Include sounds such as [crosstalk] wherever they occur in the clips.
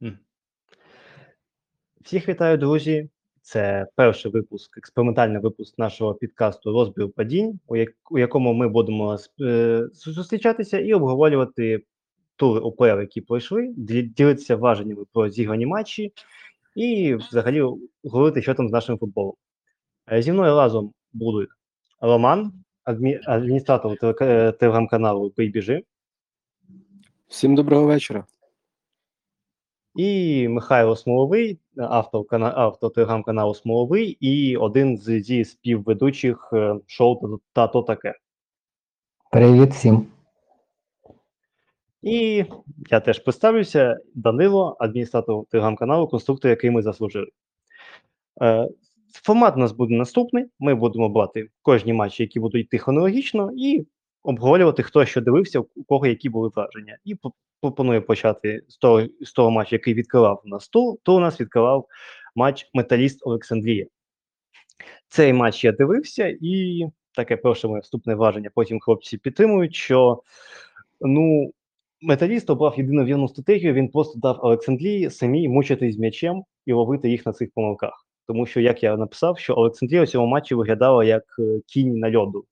Мгм. Всіх вітаю, друзі! Це перший випуск, експериментальний випуск нашого підкасту "Розбір падінь", у як у якому ми будемо е, зустрічатися і обговорювати тури УПЛ, які пройшли, ді ділитися враженнями про зіграні матчі і взагалі говорити, що там з нашим футболом. Е, зі мною разом будуть Роман, адмі адміністратор телека е, телеграм-каналу "Бий біжи". Всім доброго вечора. І Михайло Смоловий, автор автор телеграм-каналу "Смоловий" і один з зі співведучих, е, шоу "Та то таке". Привіт всім. І я теж представлюся. Данило, адміністратор телеграм-каналу "Конструктор, який ми заслужили". Е, формат у нас буде наступний. Ми будемо брати кожні матчі, які будуть йти хронологічно, і обговорювати, хто що дивився, у кого які були враження. І пропоную почати з того з того матчу, який відкривав у нас. Тур у нас відкривав матч "Металіст Олександрія". Цей матч я дивився, і таке перше моє вступне враження, потім хлопці підтримують, що, ну, Металіст обрав єдину вірну стратегію, він просто дав Олександрії самій мучитись з м'ячем і ловити їх на цих помилках. Тому що, як я написав, що Олександрія у цьому матчі виглядала як, е, кінь на льоду.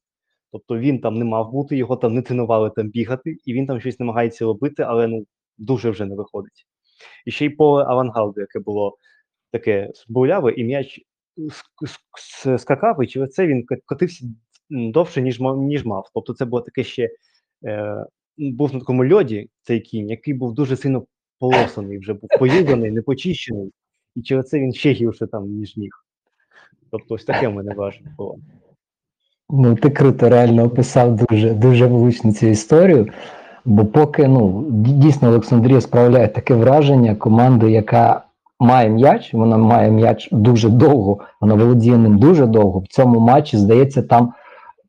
Тобто він там не мав бути, його там не тренували там бігати, і він там щось намагається робити, але, ну, дуже вже не виходить. І ще й поле авангарду, яке було таке буряве, і м'яч ск ск скакав, і через це він котився довше, ніж ма ніж мав. Тобто це було таке ще, е, був на такому льоді цей кінь, який був дуже сильно полосаний, вже був поюзаний, непочищений, і через це він ще гірше там, ніж міг. Тобто ось таке в мене враження було. Ну, ти круто реально описав дуже дуже влучно цю історію. Бо поки ну дійсно Олександрія справляє таке враження команди, яка має м'яч, вона має м'яч дуже довго, вона володіє ним дуже довго. В цьому матчі здається, там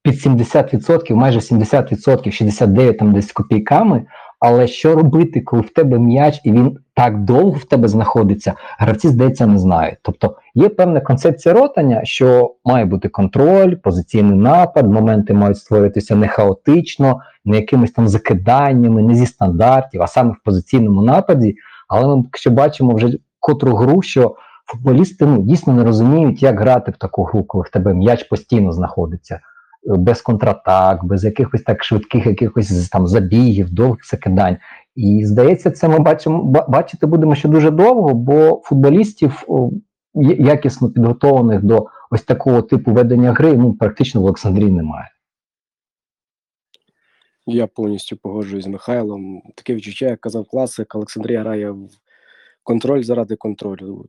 під 70%, майже 70%, 69 там десь копійками. Але що робити, коли в тебе м'яч і він так довго в тебе знаходиться, гравці, здається, не знають. Тобто є певна концепція ротання, що має бути контроль, позиційний напад, моменти мають створитися не хаотично, не якимись там закиданнями, не зі стандартів, а саме в позиційному нападі. Але ми ще бачимо вже котру гру, що футболісти ну, дійсно не розуміють, як грати в таку гру, коли в тебе м'яч постійно знаходиться без контратак, без якихось так швидких якихось там забігів, довгих закидань. І здається, це ми бачимо бачити будемо ще дуже довго, бо футболістів якісно підготовлених до ось такого типу ведення гри ну практично в Олександрії немає. Я повністю погоджуюсь з Михайлом. Таке відчуття, як казав класик, Олександрія грає в контроль заради контролю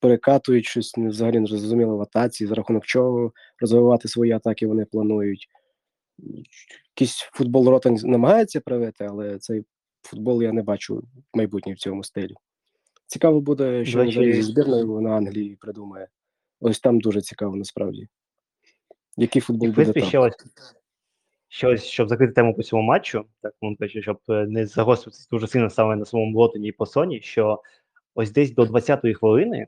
перекатують щось взагалі не зрозуміло в атаці, за рахунок чого розвивати свої атаки вони планують. Якийсь футбол Ротан намагається привити, але цей футбол я не бачу майбутнє в цьому стилі. Цікаво буде, що він зі збірною на Англії придумає. Ось там дуже цікаво насправді. Який футбол буде там. Ще ось, ще ось, щоб закрити тему по цьому матчу, так щоб е, не загостритися дуже сильно саме на своєму Блотоні і по Соні, що ось десь до 20-ї хвилини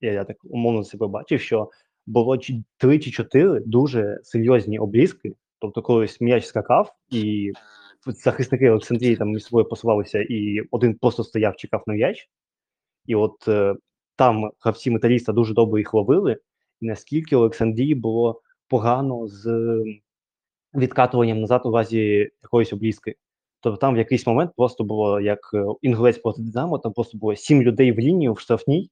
я, я так умовно себе бачив, що було три чи чотири дуже серйозні обрізки. Тобто, колись м'яч скакав, і захисники Олександрії там між собою посувалися, і один просто стояв, чекав на м'яч. І от е, там гравці металіста дуже добре їх ловили, і наскільки Олександрії було погано з відкатуванням назад у разі якоїсь обрізки. Тобто там в якийсь момент просто було як е, інгулець проти Динамо, там просто було сім людей в лінію в штрафній,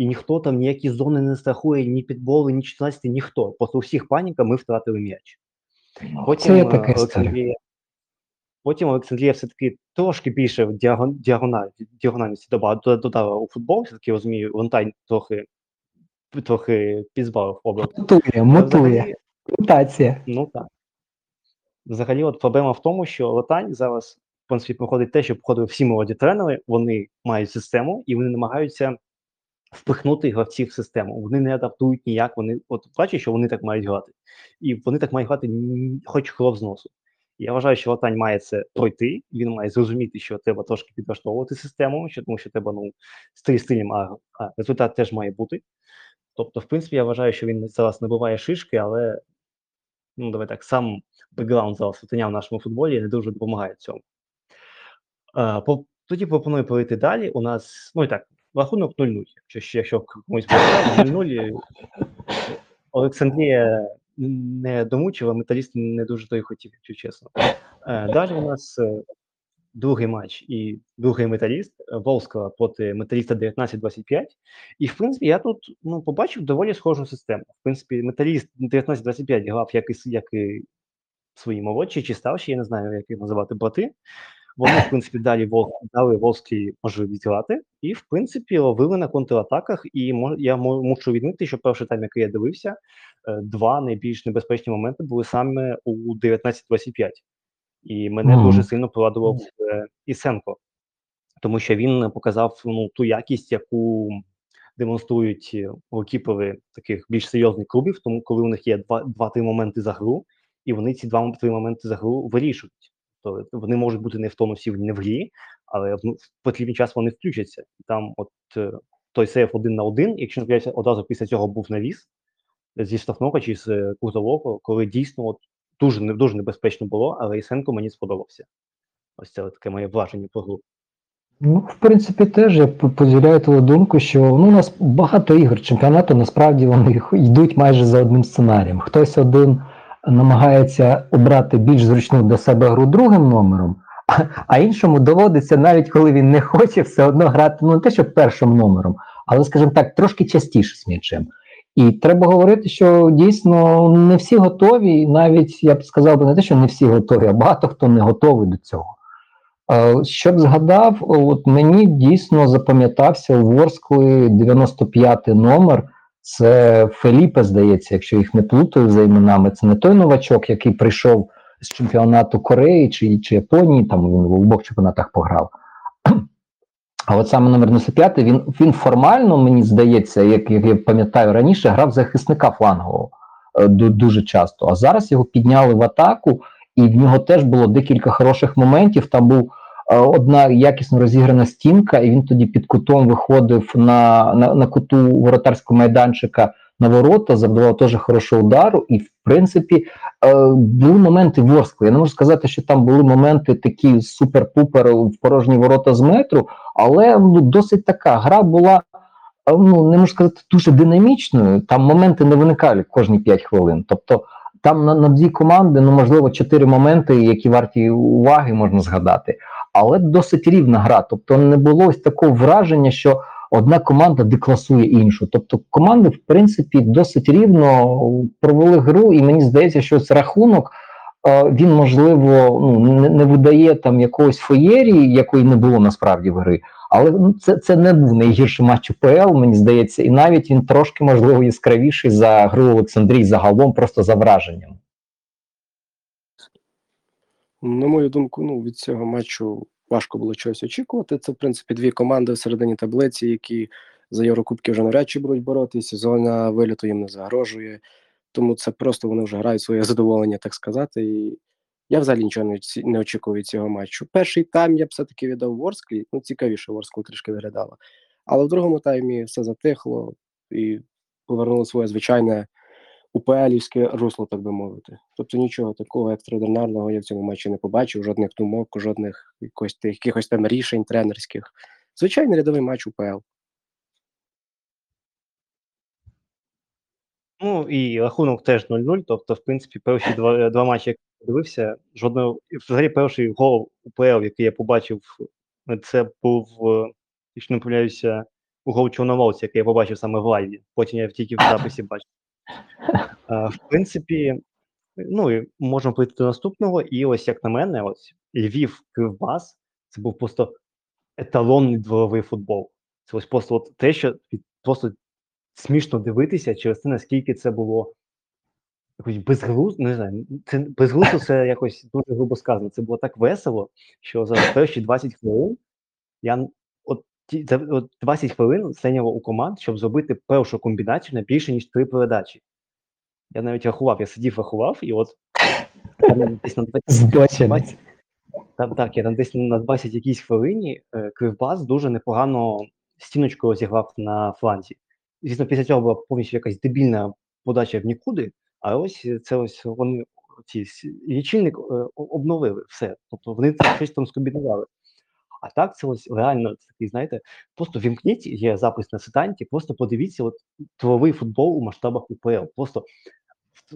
і ніхто там ніякі зони не страхує, ні підболи, ні 14, ніхто. Просто у всіх паніка, ми втратили м'яч. Потім Це таке Олександрія, потім Олександрія все-таки трошки більше в діагональ, діагональності додала, у футбол, все-таки розумію, Лентайн трохи трохи підзбавив образ. Мутує, мутує. Мутація. Ну так. Взагалі, от проблема в тому, що Латань зараз, в принципі, проходить те, що проходили всі молоді тренери, вони мають систему і вони намагаються впихнути гравців в систему. Вони не адаптують ніяк. Вони от бачать, що вони так мають грати, і вони так мають грати, хоч кров з носу. Я вважаю, що Латань має це пройти. Він має зрозуміти, що треба трошки підлаштовувати систему, що тому що треба ну стиль стилем, а, а результат теж має бути. Тобто, в принципі, я вважаю, що він зараз набиває шишки, але ну давай так, сам бекграунд зараз Латаня в нашому футболі не дуже допомагає цьому. А, по тоді пропоную перейти далі. У нас, ну і так, рахунок 0-0. Якщо, якщо комусь буде 0-0. Олександрія не домучила, металіст не дуже то й хотів, якщо чесно. Е, Далі у нас е, другий матч і другий металіст е, проти металіста 19-25. І в принципі я тут ну, побачив доволі схожу систему. В принципі, металіст 19-25 грав як і, як і свої молодші чи старші, я не знаю, як їх називати брати. Вони, в принципі, далі Вол, дали Волській можливість грати, і, в принципі, ловили на контратаках. І мо- я мушу відмітити, що перший тайм, який я дивився, е, два найбільш небезпечні моменти були саме у 19-25. І мене Мгм. дуже сильно порадував е, Ісенко, тому що він показав ну, ту якість, яку демонструють е, голкіпери таких більш серйозних клубів, тому коли у них є два- два-три моменти за гру, і вони ці два-три моменти за гру вирішують. Тобто вони можуть бути не в тонусі, не в грі, але в, ну, потрібний час вони включаться. Там, от е, той сейф один на один, якщо помиляюся, одразу після цього був навіс зі штрафного чи з е, кузового, коли дійсно от дуже дуже небезпечно було, але Ісенко мені сподобався. Ось це таке моє враження про гру. Ну, в принципі, теж я поділяю твою думку, що ну, у нас багато ігор чемпіонату, насправді вони [laughs] йдуть майже за одним сценарієм. Хтось один намагається обрати більш зручну для себе гру другим номером, а, а іншому доводиться, навіть коли він не хоче, все одно грати ну, не те, що першим номером, але, скажімо так, трошки частіше з м'ячем. І треба говорити, що дійсно не всі готові, навіть я б сказав би не те, що не всі готові, а багато хто не готовий до цього. Щоб згадав, от мені дійсно запам'ятався у Ворскли 95-й номер. Це Феліпе, здається, якщо їх не плутаю за іменами. Це не той новачок, який прийшов з чемпіонату Кореї чи, чи Японії, там він в обох чемпіонатах пограв. [clears throat] А от саме номер 95 він, він формально, мені здається, як, як я пам'ятаю раніше, грав захисника флангового е, дуже часто. А зараз його підняли в атаку, і в нього теж було декілька хороших моментів. Там був одна якісно розіграна стінка, і він тоді під кутом виходив на, на, на куту воротарського майданчика на ворота, завдавав теж хорошого удару. І, в принципі, е, були моменти Ворскли. Я не можу сказати, що там були моменти такі супер-пупер в порожні ворота з метру, але ну, досить така гра була. е, Ну, не можу сказати, дуже динамічною. Там моменти не виникали кожні 5 хвилин. Тобто там на, на дві команди, ну можливо, чотири моменти, які варті уваги можна згадати, але досить рівна гра. Тобто не було ось такого враження, що одна команда декласує іншу. Тобто команди, в принципі, досить рівно провели гру, і мені здається, що це рахунок. е, Він можливо ну не, не видає там якогось феєрії, якої не було насправді в гри, але ну це, це не був найгірший матч УПЛ, мені здається, і навіть він трошки можливо яскравіший за гру Олександрії загалом, просто за враженням. На мою думку, ну від цього матчу важко було чогось очікувати. Це, в принципі, дві команди в середині таблиці, які за Єврокубки вже навряд чи будуть боротися. Зона виліту їм не загрожує. Тому це просто вони вже грають своє задоволення, так сказати. І я взагалі нічого не, очікував від цього матчу. Перший тайм я б все-таки віддав Ворсклі, ну цікавіше Ворскла трішки виглядала. Але в другому таймі все затихло і повернуло своє звичайне УПЛівське русло, так би мовити. Тобто нічого такого екстраординарного я в цьому матчі не побачив, жодних думок, жодних якось, якихось там рішень тренерських. Звичайний рядовий матч УПЛ. Ну і рахунок теж 0-0. Тобто, в принципі, перші два, два матчі, які я дивився, жодного взагалі перший гол УПЛ, який я побачив, е, це був, е, якщо не помиляюся, гол Чорноморця, який я побачив саме в лайві. Потім я тільки в записі бачив. В принципі, ну і можемо прийти до наступного. І ось як на мене, ось Львів Кривбас, це був просто еталонний дворовий футбол. Це ось просто от те, що просто смішно дивитися через те, наскільки це було якось безглуздо, не знаю, це безглуздо це якось дуже грубо сказано. Це було так весело, що за перші 20 хвилин я ті, за, от 20 хвилин зайняло у команд, щоб зробити першу комбінацію на більше, ніж три передачі. Я навіть рахував, я сидів, рахував, і от там десь на 20 Збочений. так, я там десь на 20 якійсь хвилині е, Кривбас дуже непогано стіночку розіграв на фланзі. Звісно, після цього була повністю якась дебільна подача в нікуди, а ось це ось вони ці лічильник е, обновили все. Тобто вони це щось там скомбінували. А так це ось реально такий, знаєте, просто вімкніть, є запис на сетанті, просто подивіться от тиловий футбол у масштабах УПЛ. Просто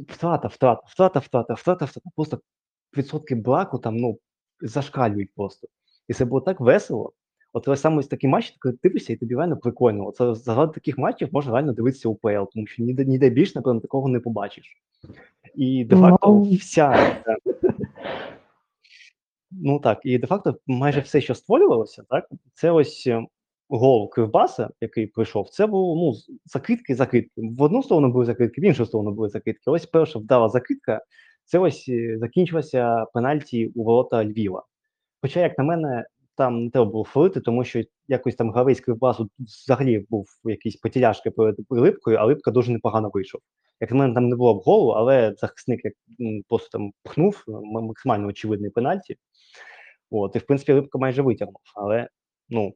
втрата, втрата, втрата, втрата, втрата, втрата. Просто відсотки браку там ну зашкалюють просто. І це було так весело. От ось саме ось такі матчі, коли дивишся, і тобі реально прикольно. Оце заради таких матчів можна реально дивитися УПЛ, тому що ніде ніде більш, напевно, такого не побачиш. І де-факто Ну. вся. Ну так, і де-факто майже все, що створювалося, так, це ось е, гол Кривбаса, який прийшов, це було ну, закидки, закидки. В одну сторону були закидки, в іншу сторону були закидки. Ось перша вдала закидка, це ось е, закінчилася пенальті у ворота Львіва. Хоча, як на мене, там не треба було фолити, тому що якось там гравець Кривбасу взагалі був якийсь потіляшки перед липкою, а липка дуже непогано вийшов. Як на мене, там не було б голу, але захисник як просто там пхнув максимально очевидний пенальті. От, і в принципі, Липка майже витягнув. Але ну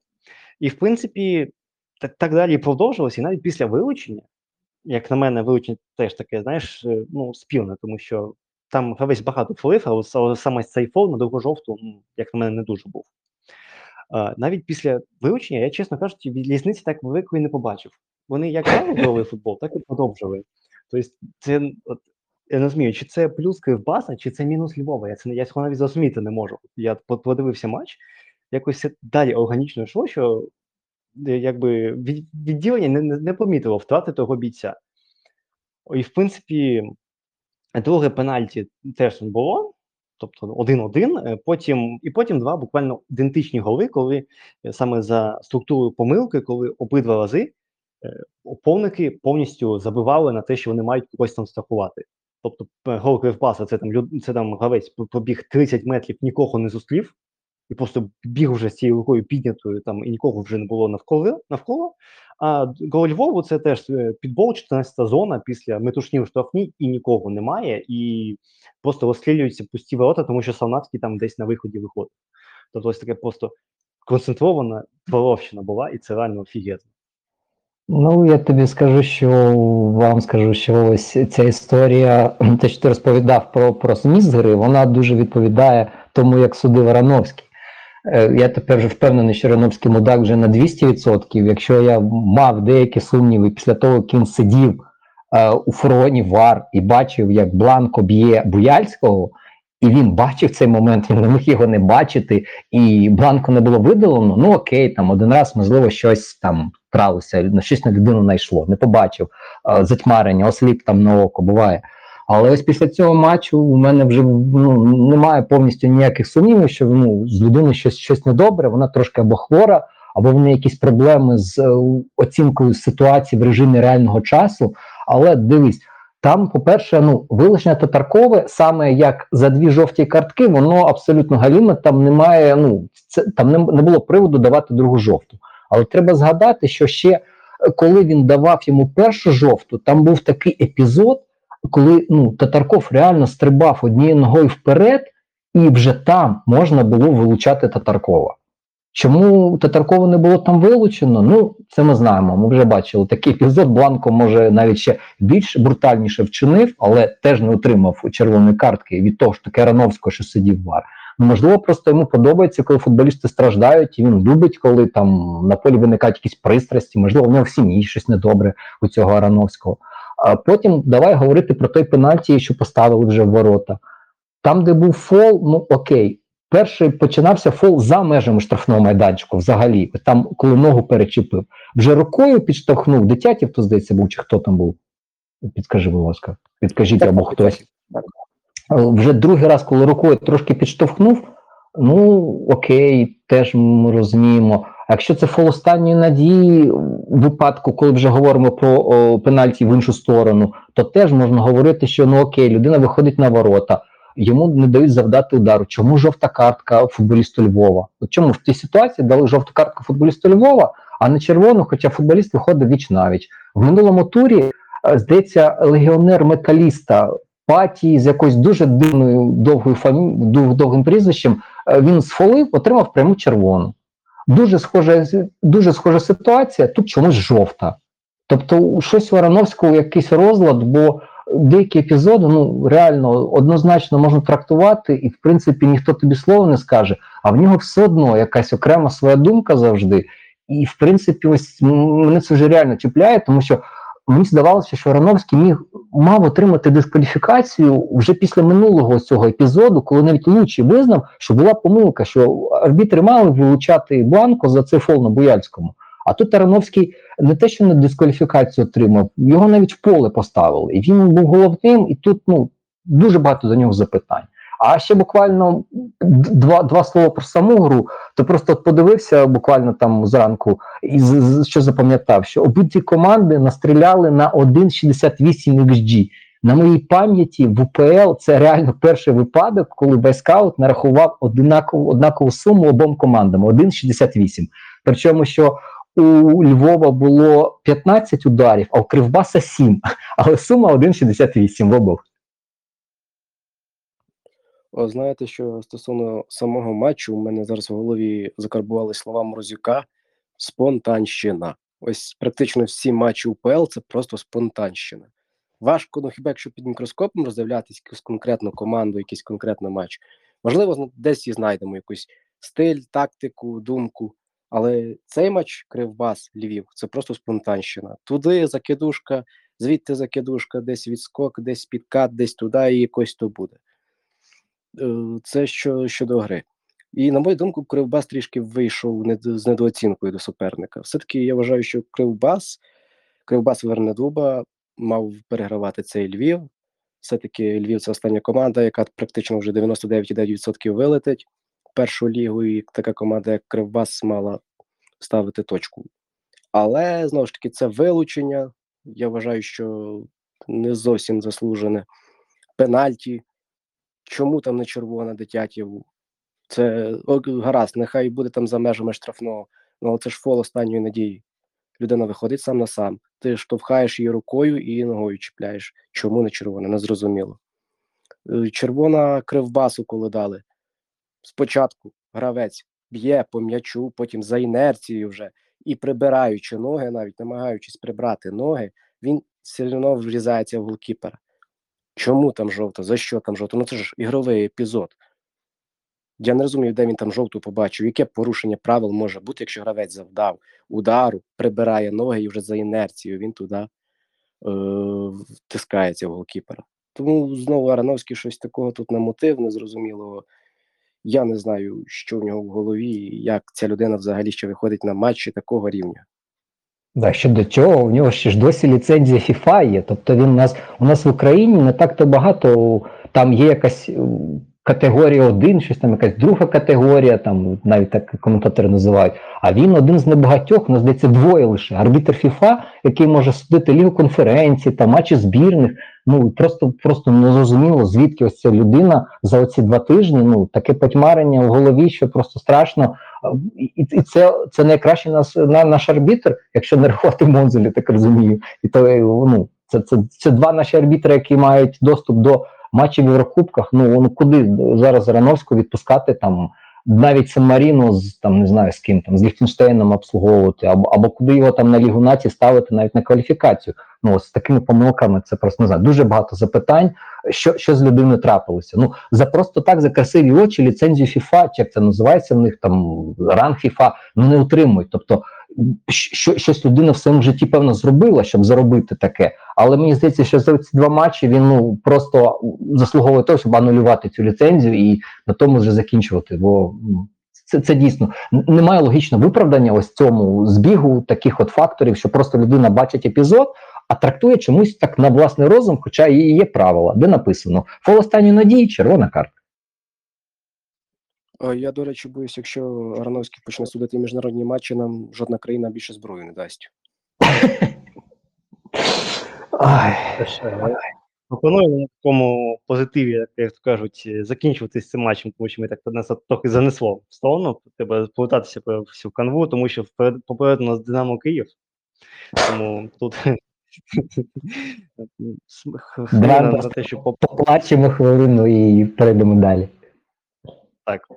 і в принципі, так, так далі продовжилося, і навіть після вилучення, як на мене, вилучення теж таке, знаєш, е, ну, спірне, тому що там гравець багато фолив, але саме цей фол на другу жовту, ну, як на мене, не дуже був. Навіть після вилучення, я, чесно кажучи, від різниці так великої не побачив. Вони як грали в футбол, так і продовжили. Тобто, це от, я не розумію, чи це плюс Кривбаса, чи це мінус Львова. Я це я цього навіть зрозуміти не можу. Я подивився матч, якось це далі органічно йшло, що е, якби від, відділення не, не, помітило втрати того бійця. І в принципі, друге пенальті теж було. Тобто 1-1, е, потім і потім два буквально ідентичні голи, коли е, саме за структурою помилки, коли обидва рази оповники повністю забивали на те, що вони мають когось там страхувати. Тобто е, гол Кривбаса, це там це там гравець пробіг побіг 30 метрів, нікого не зустрів, і просто біг вже з цією рукою піднятою, там і нікого вже не було навколо. навколо. А гол Львову це теж е, підбол, 14 зона після метушні у штрафній, і нікого немає, і просто розстрілюються пусті ворота, тому що Савнацький там десь на виході виходить. Тобто ось таке просто концентрована творовщина була, і це реально офігезно. Ну, я тобі скажу, що вам скажу, що ось ця історія, те, що ти розповідав про, про зміст гри, вона дуже відповідає тому, як судив Рановський. Е, Я тепер вже впевнений, що Рановський мудак вже на 200%. Якщо я мав деякі сумніви після того, як він сидів е, у фуроні ВАР і бачив, як Бланко б'є Буяльського, і він бачив цей момент, він не міг його не бачити, і Бланко не було видалено, ну окей, там один раз, можливо, щось там тралося, щось на людину знайшло, не побачив, е, затьмарення, осліп там на око буває. Але ось після цього матчу у мене вже ну, немає повністю ніяких сумнівів, що ну, з людиною щось, щось недобре, вона трошки або хвора, або в неї якісь проблеми з е, оцінкою ситуації в режимі реального часу. Але дивись, там, по-перше, ну, вилучення Татаркове, саме як за дві жовті картки, воно абсолютно галіме, там немає, ну, це, там не, не було приводу давати другу жовту. Але треба згадати, що ще е, коли він давав йому першу жовту, там був такий епізод, коли ну, Татарков реально стрибав однією ногою вперед, і вже там можна було вилучати Татаркова. Чому Татаркова не було там вилучено? Ну, це ми знаємо. Ми вже бачили такий епізод. Бланко може навіть ще більш брутальніше вчинив, але теж не отримав червоної картки від того ж таки Рановського, що сидів в вар. Ну, можливо, просто йому подобається, коли футболісти страждають, і він любить, коли там на полі виникають якісь пристрасті, можливо, в нього в сім'ї щось недобре у цього Арановського. А потім давай говорити про той пенальті, що поставили вже в ворота. Там, де був фол, ну окей. Перший починався фол за межами штрафного майданчику взагалі. Там, коли ногу перечепив, вже рукою підштовхнув дитятів, то здається, був чи хто там був. Підкажи, будь ласка, підкажіть Так, або так, хтось. так. Вже другий раз, коли рукою трошки підштовхнув, ну окей, теж ми розуміємо. А якщо це фол останньої надії, в випадку, коли вже говоримо про о, пенальті в іншу сторону, то теж можна говорити, що ну окей, людина виходить на ворота, йому не дають завдати удару. Чому жовта картка футболісту Львова? От чому в тій ситуації дали жовту картку футболісту Львова, а не червону, хоча футболіст виходив віч навіч. В минулому турі, е, здається, легіонер металіста Паті з якоюсь дуже дивною довгою фамі... довгим прізвищем, е, він сфолив, отримав пряму червону. Дуже схожа, дуже схожа ситуація, тут чомусь жовта. Тобто, щось у Арановського якийсь розлад, бо деякі епізоди ну реально однозначно можна трактувати, і в принципі ніхто тобі слова не скаже. а в нього все одно якась окрема своя думка завжди. І в принципі, ось мене це вже реально чіпляє, тому що мені здавалося, що Рановський міг мав отримати дискваліфікацію вже після минулого цього епізоду, коли навіть Лучі визнав, що була помилка, що арбітри мали вилучати Бланко за цей фол на Буяльському. А тут Тарановський не те, що не дискваліфікацію отримав, його навіть в поле поставили. І він був головним, і тут ну дуже багато до нього запитань. А ще буквально два, два слова про саму гру. То просто от подивився буквально там зранку, і з- що запам'ятав, що обидві команди настріляли на 1,68 XG. На моїй пам'яті в УПЛ це реально перший випадок, коли Байскаут нарахував однакову однакову суму обом командам 1,68. Причому, що у Львова було 15 ударів, а у Кривбаса 7, але сума 1,68 в обох. Знаєте, що стосовно самого матчу, у мене зараз в голові закарбували слова Морозюка спонтанщина. Ось практично всі матчі УПЛ це просто спонтанщина. Важко, ну хіба якщо під мікроскопом роздивлятись якусь конкретну команду, якийсь конкретний матч. Можливо, десь і знайдемо якийсь стиль, тактику, думку. Але цей матч Кривбас Львів це просто спонтанщина. Туди закидушка, звідти закидушка, десь відскок, десь підкат, десь туди, і якось то буде. Е, Це що щодо гри. І, на мою думку, Кривбас трішки вийшов з недооцінкою до суперника. Все-таки я вважаю, що Кривбас, Кривбас Вернедуба мав перегравати цей Львів. Все-таки Львів це остання команда, яка практично вже 99,9% вилетить першу лігу, і така команда, як Кривбас, мала ставити точку. Але знову ж таки, це вилучення. Я вважаю, що не зовсім заслужене. Пенальті. Чому там не червона дитятів? Це о, гаразд, нехай буде там за межами штрафного. Ну, але це ж фол останньої надії. Людина виходить сам на сам. Ти штовхаєш її рукою і ногою чіпляєш. Чому не червона? Незрозуміло. Е, Червона кривбасу, коли дали. Спочатку гравець б'є по м'ячу, потім за інерцією вже і прибираючи ноги, навіть намагаючись прибрати ноги, він все одно врізається в голкіпера. Чому там жовта? За що там жовта? Ну це ж ігровий епізод. Я не розумію, де він там жовту побачив, яке порушення правил може бути, якщо гравець завдав удару, прибирає ноги і вже за інерцією він туди е, втискається в голкіпера. Тому знову Арановський щось такого тут намотив, незрозумілого. Я не знаю, що в нього в голові, як ця людина взагалі ще виходить на матчі такого рівня. Да, щодо цього, в нього ще ж досі ліцензія FIFA є. Тобто він у нас у нас в Україні не так то багато. Там є якась е, категорія 1, щось там якась друга категорія, там навіть так коментатори називають. А він один з небагатьох, ну, здається, двоє лише. Арбітр FIFA, який може судити лігу конференції та матчі збірних. Ну просто просто не зрозуміло, звідки ось ця людина за оці два тижні. Ну таке потьмарення в голові, що просто страшно. І, і це, це найкращий нас, на, наш арбітр, якщо не рахувати Монзелі, так розумію. І то е, ну, це, це, це два наші арбітри, які мають доступ до матчів в Єврокубках. Ну, ну куди зараз Рановську відпускати там навіть Сан-Маріно з там не знаю з ким там з Ліхтенштейном обслуговувати, або, або куди його там на лігунаті ставити навіть на кваліфікацію. Ну ось з такими помилками це просто не знаю. Дуже багато запитань, що, що з людиною трапилося. Ну за просто так за красиві очі ліцензію FIFA, чи як це називається в них там ранг FIFA, ну не отримують. Тобто що, щось людина в своєму житті певно зробила, щоб заробити таке. Але мені здається, що за ці два матчі він ну просто заслуговує того, щоб анулювати цю ліцензію і на тому вже закінчувати. Бо ну, це, це дійсно немає логічного виправдання ось цьому збігу таких от факторів, що просто людина бачить епізод, а трактує чомусь так на власний розум, хоча і є правила, де написано фол останньої надії, червона картка. А Я, до речі, боюсь, якщо Арановський почне судити міжнародні матчі, нам жодна країна більше зброї не дасть. Ай. Е, Пропоную на такому позитиві, як- то кажуть, е, закінчувати з цим матчем, тому що ми так нас трохи занесло в сторону. Треба повертатися по всю канву, тому що вперед, попереду у нас Динамо Київ. Тому тут [laughs] хвилина на те, що Поплачемо хвилину і перейдемо далі. Так.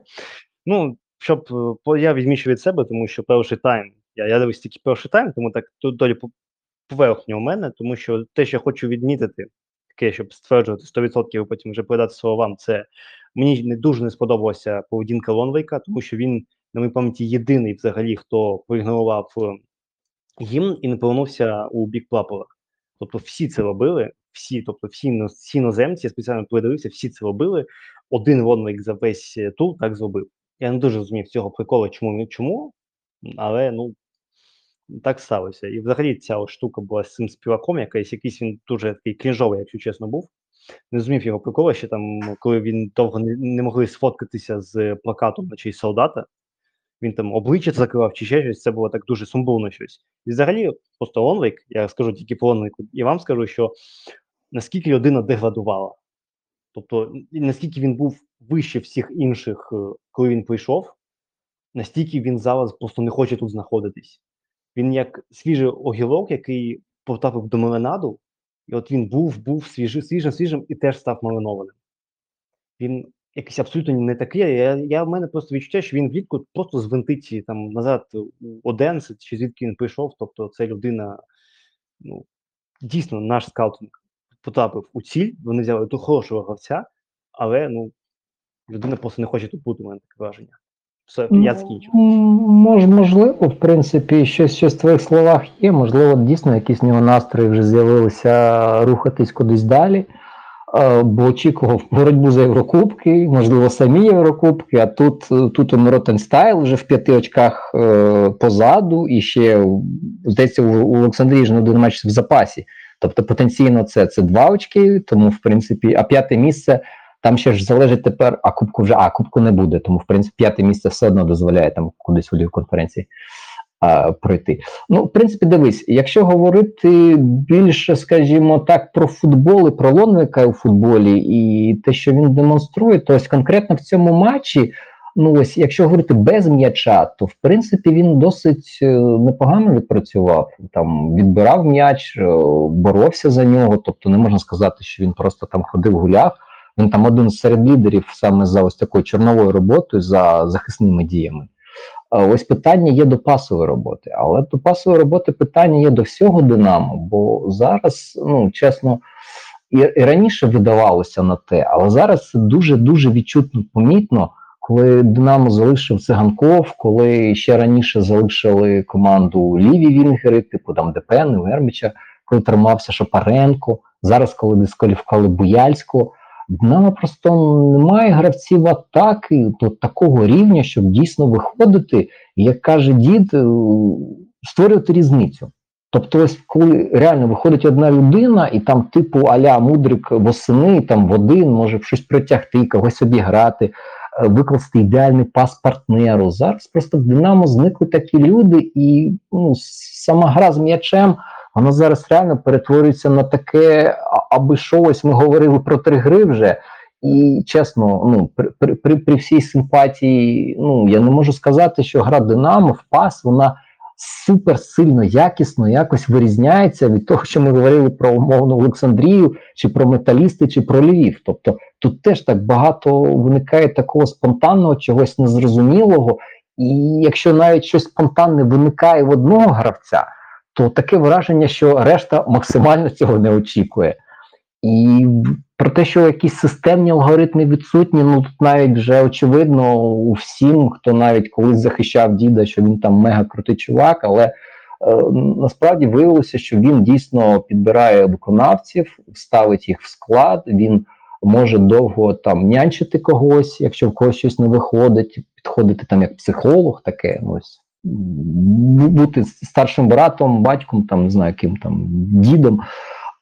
Ну, щоб е, я відмічу від себе, тому що перший тайм, я, я дивився тільки перший тайм, тому так тут долі по- поверхня у мене, тому що те, що я хочу відмітити, таке, щоб стверджувати 100% і потім вже передати слово вам, це мені не дуже не сподобалася поведінка Лонвейка, тому що він, на моїй пам'яті, єдиний взагалі, хто проігнорував е, гімн і не повернувся у бік прапора. Тобто всі це робили, всі, тобто всі, всі іноземці, я спеціально передивився, всі це робили. Один Лонвейк за весь е, тур так зробив. Я не дуже розумів цього приколу, чому чому, але ну так сталося. І взагалі ця штука була з цим співаком, якийсь, якийсь він дуже такий крінжовий, якщо чесно, був. Не зрозумів його прикола, що там, коли він довго не, не могли сфоткатися з плакатом на честь солдата. Він там обличчя закривав чи ще щось, це було так дуже сумбурно щось. І взагалі, просто Лонвейк, я скажу тільки по Лонвейку, і вам скажу, що наскільки людина деградувала. Тобто, наскільки він був вище всіх інших, е, коли він прийшов, настільки він зараз просто не хоче тут знаходитись. Він як свіжий огілок, який потрапив до маринаду, і от він був, був свіжий, свіжим, свіжим і теж став маринованим. Він якийсь абсолютно не такий. Я, я в мене просто відчуття, що він влітку просто звинтить там назад у Оденсе, чи звідки він прийшов. Тобто, це людина, ну дійсно, наш скаутинг потрапив у ціль. Вони взяли ту хорошого гравця, але ну людина просто не хоче тут бути. У мене таке враження. Все, я скінчу. Мож, можливо, в принципі, щось, щось в твоїх словах є. Можливо, дійсно якісь в нього настрої вже з'явилися рухатись кудись далі. Е, Бо очікував боротьбу за Єврокубки, можливо, самі Єврокубки, а тут, е, тут он Ротенстайл вже в п'яти очках е, позаду, і ще здається, у, Олександрії ж не один матч в запасі. Тобто потенційно це, це два очки, тому в принципі, а п'яте місце там ще ж залежить тепер, а кубку вже а кубку не буде. Тому в принципі п'яте місце все одно дозволяє там кудись у конференції а, пройти. Ну, в принципі, дивись, якщо говорити більше, скажімо так, про футбол і про Лонвика у футболі, і те, що він демонструє, то ось конкретно в цьому матчі. Ну, ось, якщо говорити без м'яча, то в принципі він досить е, непогано відпрацював. Там відбирав м'яч, е, боровся за нього. Тобто не можна сказати, що він просто там ходив гуляв. Він там один серед лідерів саме за ось такою чорновою роботою, за захисними діями. Ось питання є до пасової роботи, але до пасової роботи питання є до всього Динамо, бо зараз, ну чесно, і, і раніше видавалося на те, але зараз це дуже дуже відчутно помітно, коли Динамо залишив циганков, коли ще раніше залишили команду ліві вінгери, типу там Депен, Вермича, коли тримався Шапаренко. Зараз, коли дискваліфікували Буяльського, Динамо просто немає гравців атаки до такого рівня, щоб дійсно виходити, як каже дід, е, створювати різницю. Тобто, ось коли реально виходить одна людина, і там, типу Аля Мудрик восени, там в один може щось протягти, когось обіграти, е, викласти ідеальний пас партнеру. Зараз просто в Динамо зникли такі люди, і ну, сама гра з м'ячем. Вона зараз реально перетворюється на таке, аби що ось ми говорили про три гри вже. І чесно, ну при, при, при всій симпатії, ну я не можу сказати, що гра Динамо в пас вона супер сильно якісно якось вирізняється від того, що ми говорили про умовну Олександрію, чи про металісти, чи про Львів. Тобто тут теж так багато виникає такого спонтанного, чогось незрозумілого. І якщо навіть щось спонтанне виникає в одного гравця, то таке враження, що решта максимально [laughs] цього не очікує. І про те, що якісь системні алгоритми відсутні, ну тут навіть вже очевидно у всім, хто навіть колись захищав діда, що він там мега крутий чувак, але е, насправді виявилося, що він дійсно підбирає виконавців, ставить їх в склад. Він може довго там нянчити когось, якщо в когось щось не виходить, підходити там як психолог, таке ну, ось бути старшим братом, батьком, там не знаю, ким там дідом.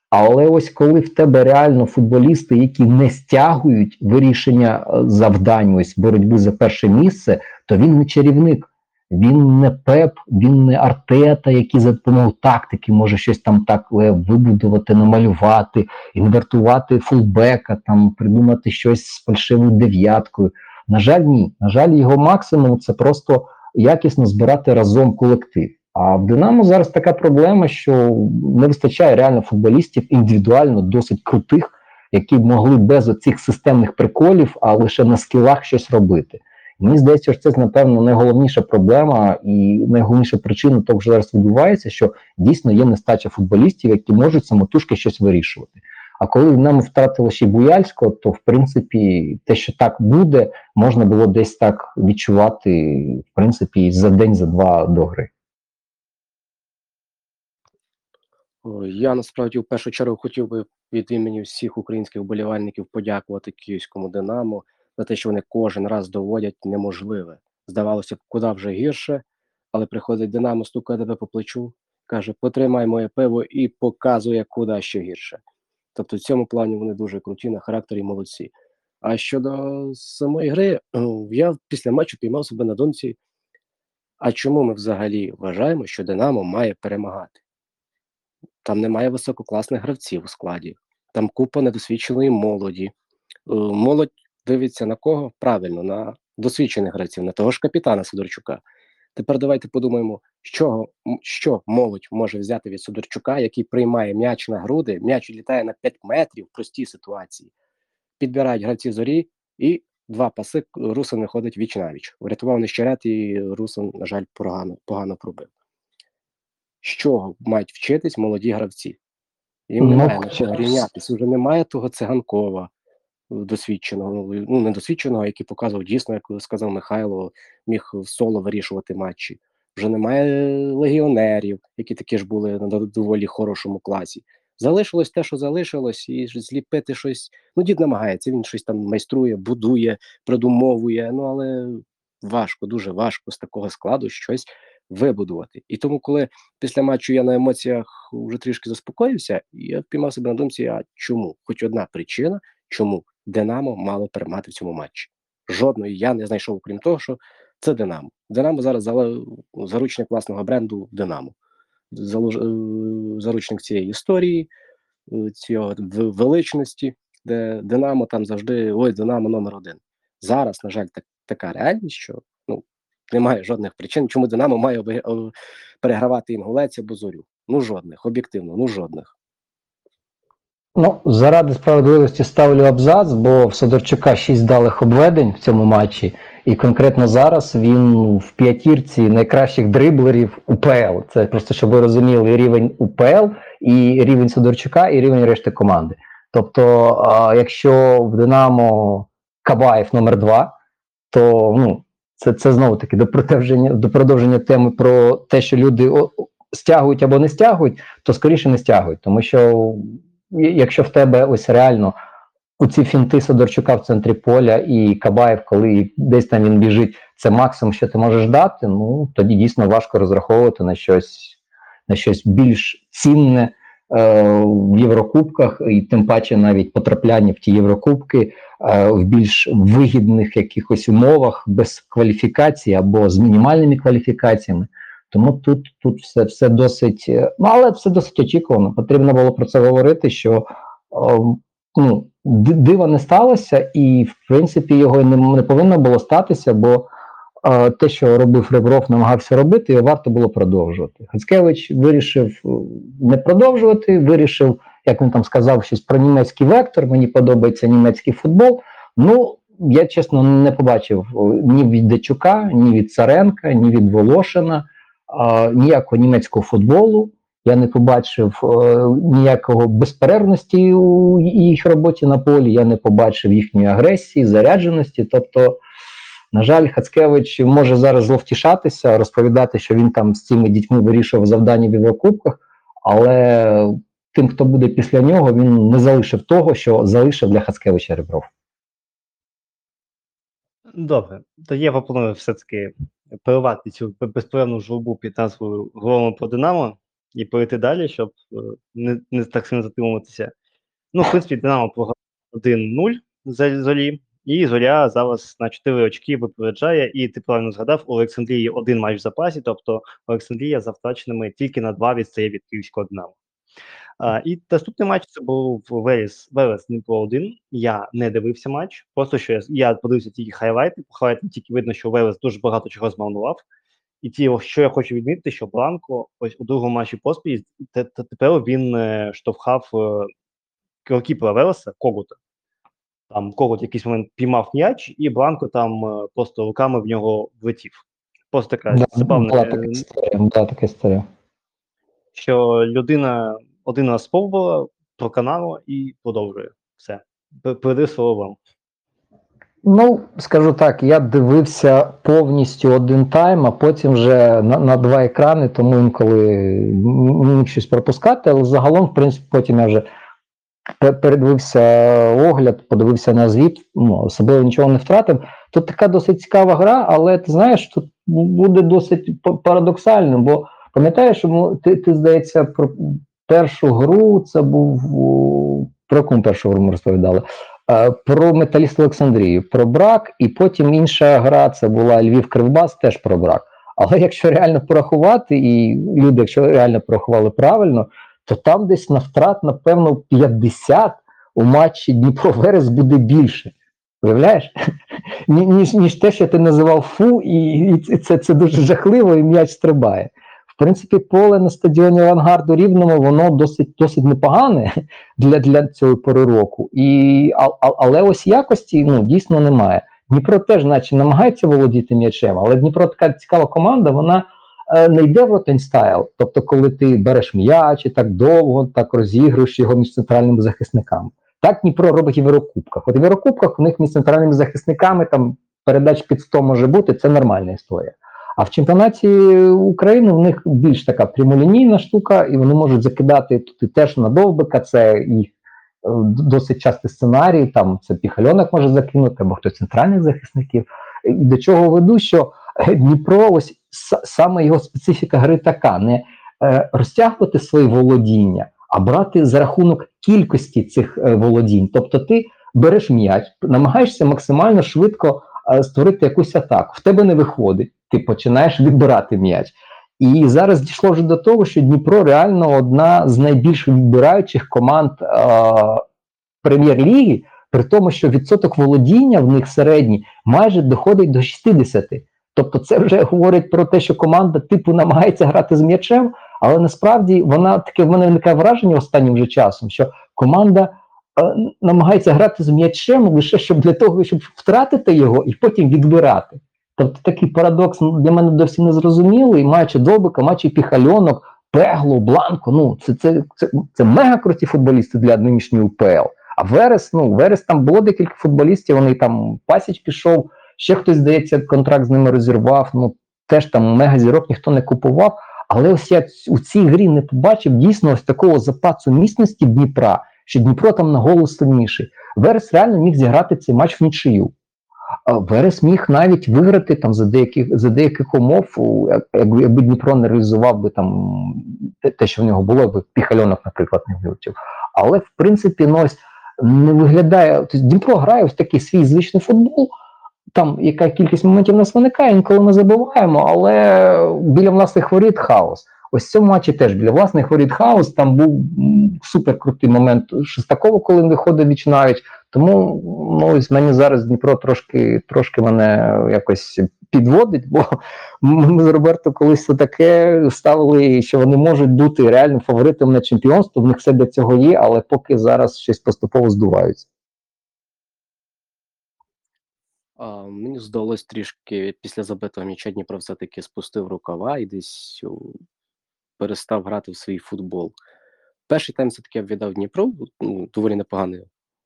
Але ось коли в тебе реально футболісти, які не стягують вирішення е, завдань, ось боротьби за перше місце, то він не чарівник. Він не пеп, він не артета, який за допомогою тактики може щось там так е, вибудувати, намалювати, інвертувати фулбека, там придумати щось з фальшивою дев'яткою. На жаль, ні. На жаль, його максимум це просто якісно збирати разом колектив. А в Динамо зараз така проблема, що не вистачає реально футболістів індивідуально досить крутих, які б могли без оцих системних приколів, а лише на скілах щось робити. Мені здається, що це напевно найголовніша проблема і найголовніша причина того, що зараз відбувається, що дійсно є нестача футболістів, які можуть самотужки щось вирішувати. А коли Динамо втратило ще й Буяльського, то в принципі те, що так буде, можна було десь так відчувати, в принципі, за день, за два до гри. Я насправді в першу чергу хотів би від імені всіх українських вболівальників подякувати київському Динамо за те, що вони кожен раз доводять неможливе. Здавалося б, куди вже гірше, але приходить Динамо, стукає тебе по плечу, каже: потримай моє пиво і показує, куди ще гірше. Тобто, в цьому плані вони дуже круті на характері молодці. А щодо самої гри, ну, я після матчу піймав себе на думці. А чому ми взагалі вважаємо, що Динамо має перемагати? Там немає висококласних гравців у складі, там купа недосвідченої молоді. Е, Молодь дивиться на кого? Правильно, на досвідчених гравців, на того ж капітана Сидорчука. Тепер давайте подумаємо, що, що молодь може взяти від Сидорчука, який приймає м'яч на груди, м'яч літає на 5 метрів в простій ситуації. Підбирають гравці зорі і два паси Русин виходить віч навіч. Врятував нещерет, і Русин, на жаль, погано, погано пробив. З чого мають вчитись молоді гравці? Їм Ну, немає на чого рівнятися. Вже немає того циганкова досвідченого, ну не досвідченого, який показував дійсно, як сказав Михайло, міг в соло вирішувати матчі. Вже немає легіонерів, які такі ж були на доволі хорошому класі. Залишилось те, що залишилось, і зліпити щось. Ну, дід намагається, він щось там майструє, будує, придумовує. Ну але важко, дуже важко з такого складу щось вибудувати. І тому, коли після матчу я на емоціях вже трішки заспокоївся, я впіймав себе на думці, а чому? Хоч одна причина, чому Динамо мало перемагати в цьому матчі. Жодної я не знайшов, окрім того, що це Динамо. Динамо зараз заручник власного бренду Динамо. Е, Заручник цієї історії, е, цього величності, де Динамо там завжди ой, Динамо номер один. Зараз, на жаль, так, така реальність, що ну, немає жодних причин, чому Динамо має перегравати інгулець або зорю. Ну, жодних, об'єктивно, ну жодних. Ну, заради справедливості ставлю абзац, бо в Сидорчука 6 далих обведень в цьому матчі, і конкретно зараз він в п'ятірці найкращих дриблерів УПЛ. Це просто щоб ви розуміли рівень УПЛ, і рівень Сидорчука, і рівень решти команди. Тобто, а, якщо в Динамо Кабаєв номер 2 то ну, це, це знову таки до продовження, до продовження теми про те, що люди стягують або не стягують, то скоріше не стягують, тому що якщо в тебе ось реально у ці фінти Сидорчука в центрі поля і Кабаєв, коли десь там він біжить, це максимум, що ти можеш дати, ну тоді дійсно важко розраховувати на щось, на щось більш цінне е, в Єврокубках, і тим паче навіть потрапляння в ті Єврокубки е, в більш вигідних якихось умовах без кваліфікації або з мінімальними кваліфікаціями. Тому тут, тут все, все досить, е, ну але все досить очікувано. Потрібно було про це говорити, що о, ну, ди- дива не сталося, і в принципі його не, не повинно було статися, бо е, те, що робив Ребров, намагався робити, його варто було продовжувати. Гацкевич вирішив е, не продовжувати, вирішив, як він там сказав, щось про німецький вектор. Мені подобається німецький футбол. Ну, я чесно не побачив ні від Дечука, ні від Царенка, ні від Волошина ніякого німецького футболу. Я не побачив е, ніякого безперервності у їх роботі на полі. Я не побачив їхньої агресії, зарядженості. Тобто, на жаль, Хацкевич може зараз зловтішатися, розповідати, що він там з цими дітьми вирішував завдання в Єврокубках, але тим, хто буде після нього, він не залишив того, що залишив для Хацкевича Ребров. Добре, то я пропоную все-таки перервати цю бе- безперервну журбу під назвою «Говоримо про Динамо і перейти далі, щоб е, не, не так сильно затримуватися. Ну, в принципі, Динамо програв 1-0 за Золі, і Зоря зараз на 4 очки випереджає, і ти правильно згадав, у Олександрії один матч в запасі, тобто Олександрія за втраченими тільки на 2 відстає від Київського Динамо. А, і наступний матч це був Велес, Велес Дніпро 1. Я не дивився матч. Просто що я, я подивився тільки хайлайти. По хайлайтам тільки видно, що Велес дуже багато чого змарнував. І ті, що я хочу відмітити, що Бланко ось у другому матчі поспіль те- те- тепер він е, штовхав е, Велеса Когута. Там Когут якийсь момент піймав м'яч, і Бланко там е, просто руками в нього влетів. Просто така Да, забавна е. Була така історія. що людина один раз спробувала, про канал і продовжує. Все. П- Передаю слово вам. Ну, скажу так, я дивився повністю один тайм, а потім вже на, на два екрани, тому інколи міг щось пропускати, але загалом, в принципі, потім я вже передивився огляд, подивився на звіт, ну, особливо нічого не втратив. Тут така досить цікава гра, але ти знаєш, тут буде досить парадоксально, бо пам'ятаєш, ну, ти, ти здається, першу гру це був про яку ми першу гру ми розповідали? Е, Про Металіст Олександрію, про брак, і потім інша гра це була Львів Кривбас, теж про брак. Але якщо реально порахувати, і люди, якщо реально порахували правильно, то там десь на втрат, напевно, 50 у матчі Дніпро Верес буде більше. Уявляєш? Ні- Ніж, ніж те, що ти називав фу, і, і це, це дуже жахливо, і м'яч стрибає. Принципі, поле на стадіоні Авангарду Рівному, воно досить досить непогане [laughs] для, для цього пори року. І, а, а, але ось якості ну, дійсно немає. Дніпро теж, наче, намагається володіти м'ячем, але Дніпро така цікава команда, вона е, не йде в стайл. Тобто, коли ти береш м'яч і так довго, так розігруєш його між центральними захисниками. Так Дніпро робить і в Єврокубках. От в Єврокубках у них між центральними захисниками там передач під 100 може бути, це нормальна історія. А в чемпіонаті України в них більш така прямолінійна штука, і вони можуть закидати тут і теж на довбика. Це їх е, досить частий сценарій. Там це піхальонок може закинути, або хтось центральних захисників. І до чого веду, що е, Дніпро, ось саме його специфіка гри така: не е, розтягувати свої володіння, а брати за рахунок кількості цих володінь. Тобто, ти береш м'яч, намагаєшся максимально швидко створити якусь атаку. В тебе не виходить. Ти починаєш відбирати м'яч. І зараз дійшло вже до того, що Дніпро реально одна з найбільш відбираючих команд е, прем'єр-ліги, при тому, що відсоток володіння в них середній майже доходить до 60. Тобто, це вже говорить про те, що команда типу намагається грати з м'ячем, але насправді вона таке в мене виникає враження останнім вже часом, що команда е, намагається грати з м'ячем лише щоб для того, щоб втратити його і потім відбирати. Тобто такий парадокс ну, для мене досі не зрозумілий, маючи Довбика, маючи Піхальонок, Пеглу, Бланко, ну це, це, це, це мега круті футболісти для нинішньої УПЛ. А Верес, ну Верес там було декілька футболістів, вони там Пасіч пішов, ще хтось, здається, контракт з ними розірвав. Ну теж там мега зірок ніхто не купував. Але ось я у цій грі не побачив дійсно ось такого запасу міцності Дніпра, що Дніпро там на голос сильніший. Верес реально міг зіграти цей матч в нічию. Верес міг навіть виграти там за деяких за деяких умов, якби якби Дніпро не реалізував би там те, що в нього було, якби Піхальонок, наприклад, не вилетів. Але в принципі, ну ось не виглядає. Тобто Дніпро грає ось такий свій звичний футбол. Там яка кількість моментів нас виникає, інколи ми забуваємо, але біля власних воріт хаос. Ось в цьому матчі теж біля власних воріт хаос. Там був суперкрутий момент Шестакова, коли він виходив віч навіть. Тому ну, ось мені зараз Дніпро трошки, трошки мене якось підводить, бо ми з Роберто колись таке ставили, що вони можуть бути реальним фаворитом на чемпіонство. В них все для цього є, але поки зараз щось поступово здуваються. Мені здалось трішки після забитого м'яча Дніпро все-таки спустив рукава і десь перестав грати в свій футбол. Перший тайм все-таки я віддав Дніпру, ну, доволі непогано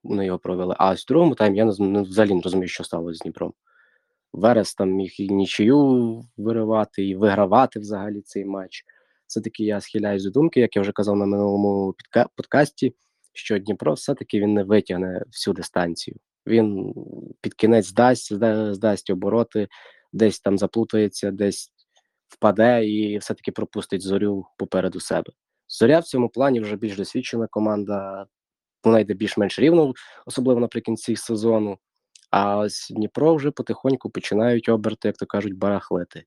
вони його провели. А в другому таймі я не, взагалі не розумію, що сталося з Дніпром. Верес там міг і нічию виривати, і вигравати взагалі цей матч. Все-таки я схиляюсь до думки, як я вже казав на минулому підка- подкасті, що Дніпро все-таки він не витягне всю дистанцію. Він під кінець здасть, здасть обороти, десь там заплутається, десь впаде і все-таки пропустить зорю попереду себе. Зоря в цьому плані вже більш досвідчена команда, вона йде більш-менш рівно, особливо наприкінці сезону. А ось Дніпро вже потихоньку починають оберти, як то кажуть, барахлити.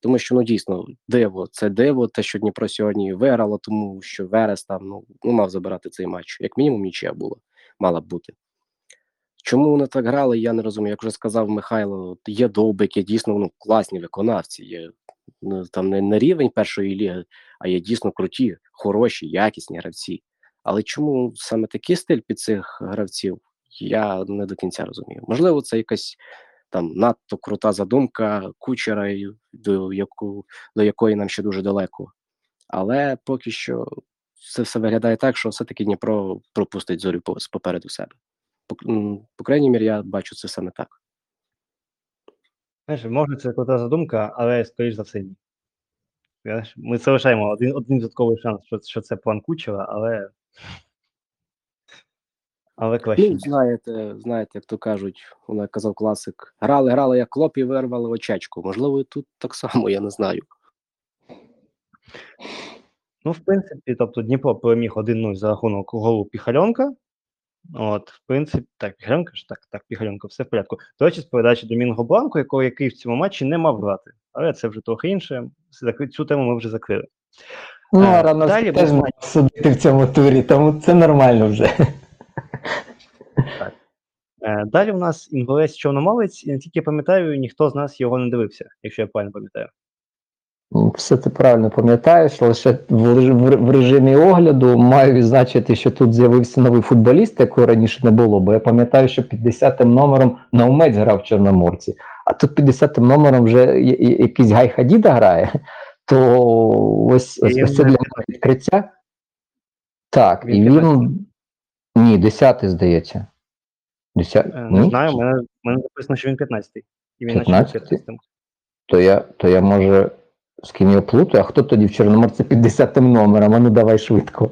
Тому що ну дійсно диво, це диво, те, що Дніпро сьогодні виграло, тому що Верес там ну, ну мав забирати цей матч. Як мінімум, нічия була, мала б бути. Чому вони так грали, я не розумію. Як вже сказав Михайло, є довбики, дійсно ну, класні виконавці. Є ну, там не, не рівень першої ліги, а є дійсно круті, хороші, якісні гравці. Але чому саме такий стиль під цих гравців, я не до кінця розумію. Можливо, це якась там надто крута задумка кучера, до, яку, до якої нам ще дуже далеко. Але поки що це все виглядає так, що все-таки Дніпро пропустить зорю по- попереду себе. По, по крайній мірі, я бачу це саме так. Знаєш, може, це крута задумка, але скоріш за все ні. Ми залишаємо один, один відсотковий шанс, що, що це план Кучера, але. Але. Ну, знаєте, знаєте, як то кажуть, вона казав класик. Грали, грали, як клоп і вирвали очечку. Можливо, і тут так само, я не знаю. Ну, в принципі, тобто Дніпро переміг 1-0 за рахунок голу Піхальонка. От, в принципі, так, Піхальонка ж так, так, Піхальонка, все в порядку. До речі, з передачі Домінго Бланко, якого який в цьому матчі не мав грати. Але це вже трохи інше. Цю тему ми вже закрили. Ну, Е, а рано далі теж має судити в цьому турі, тому це нормально вже. Е, Далі у нас інгулець Чорноморець, і наскільки я пам'ятаю, ніхто з нас його не дивився, якщо я правильно пам'ятаю. Ну, Все ти правильно пам'ятаєш, лише в, реж- в- в режимі огляду маю відзначити, що тут з'явився новий футболіст, якого раніше не було, бо я пам'ятаю, що 50-м номером Наумець грав в Чорноморці, а тут 50-м номером вже якийсь Гай Хадіда грає, то ось, ось, ось це для мене відкриття. Так, і він. Ні, 10-й, здається. 10... Е, Не Ні? знаю, у мене, мене написано, що він 15-й. І він наче 15-й? То я, то я може з ким я плутаю, а хто тоді в Чорноморці 50-м номером? А ну давай швидко.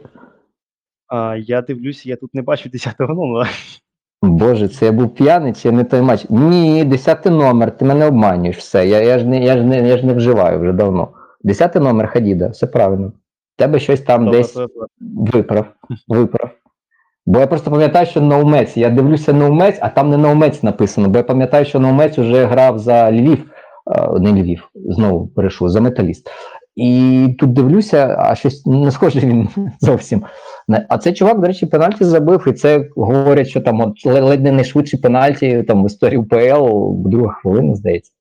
А, я дивлюся, я тут не бачу 10-го номера. Боже, це я був п'яний, чи я не той матч? Ні, 10 номер, ти мене обманюєш все. Я, я, ж не, я, ж не, я ж не вживаю вже давно. 10 номер Хадіда, все правильно. Тебе щось там Добре, десь добре. виправ. Виправ. Бо я просто пам'ятаю, що Наумець. Я дивлюся Наумець, а там не Наумець написано, бо я пам'ятаю, що Наумець вже грав за Львів, не Львів, знову перейшов, за металіст. І тут дивлюся, а щось не схоже він [laughs] зовсім. А цей чувак, до речі, пенальті забив, і це говорять, що там от, ледь не найшвидший пенальті там, в історії УПЛ, друга хвилина, здається.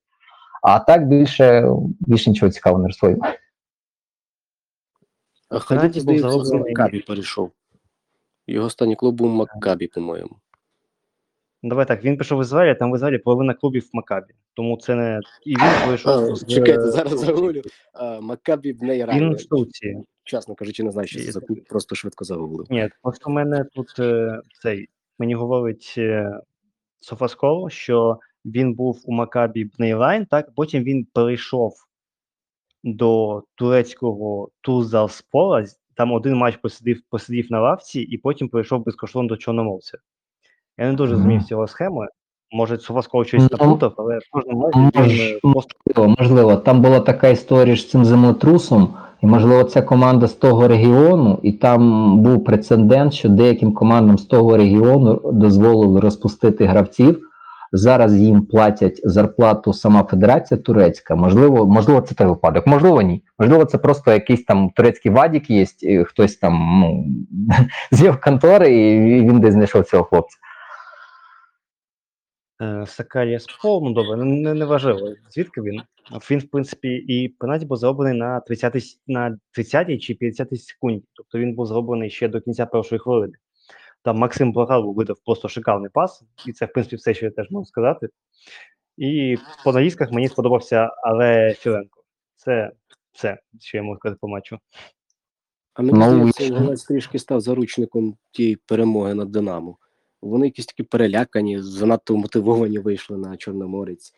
А так більше, більше нічого цікавого не розповім. А Хадід, був здається, з. Маккабі перейшов. Його останній клуб був Маккабі, по-моєму. Ну, Давай так, він пішов в Ізраїль, а там в Ізраїлі половина клубів в Макабі. Тому це не. І він вийшов з Чекайте, зараз загуглю. А, в неї Він з Турції. Чесно кажучи, не знаю, що це за клуб, просто швидко загуглив. Ні, просто в мене тут е, цей мені говорить е, Sofascore, що він був у Макабі Бнейлайн, так потім він перейшов до турецького Тузласпора, там один матч посидів, посидів на лавці, і потім перейшов безкоштовно до Чорноморця. Я не дуже зрозумів цього схеми. Може, Sofascore щось Ну, наплутав, але в кожному Мож- е, Можливо, можливо, там була така історія з цим землетрусом, і можливо, ця команда з того регіону, і там був прецедент, що деяким командам з того регіону дозволили розпустити гравців. Зараз їм платять зарплату сама Федерація Турецька. Можливо, можливо, це той випадок, можливо, ні. Можливо, це просто якийсь там турецький вадік є, хтось там ну, [laughs] з його контори, і він десь знайшов цього хлопця. Е, Сакарія Спол, ну добре, не, не важливо, звідки він. Він, в принципі, і пенальті був зроблений на 30 на 30 чи 50 секунді. Тобто він був зроблений ще до кінця першої хвилини. Там Максим Благалов видав просто шикарний пас, і це, в принципі, все, що я теж можу сказати. І по наїздках мені сподобався Але Філенко. Це все, що я можу сказати по матчу. А мені Ну, здається, трішки став заручником тієї перемоги над Динамо. Вони якісь такі перелякані, занадто мотивовані вийшли на Чорноморець.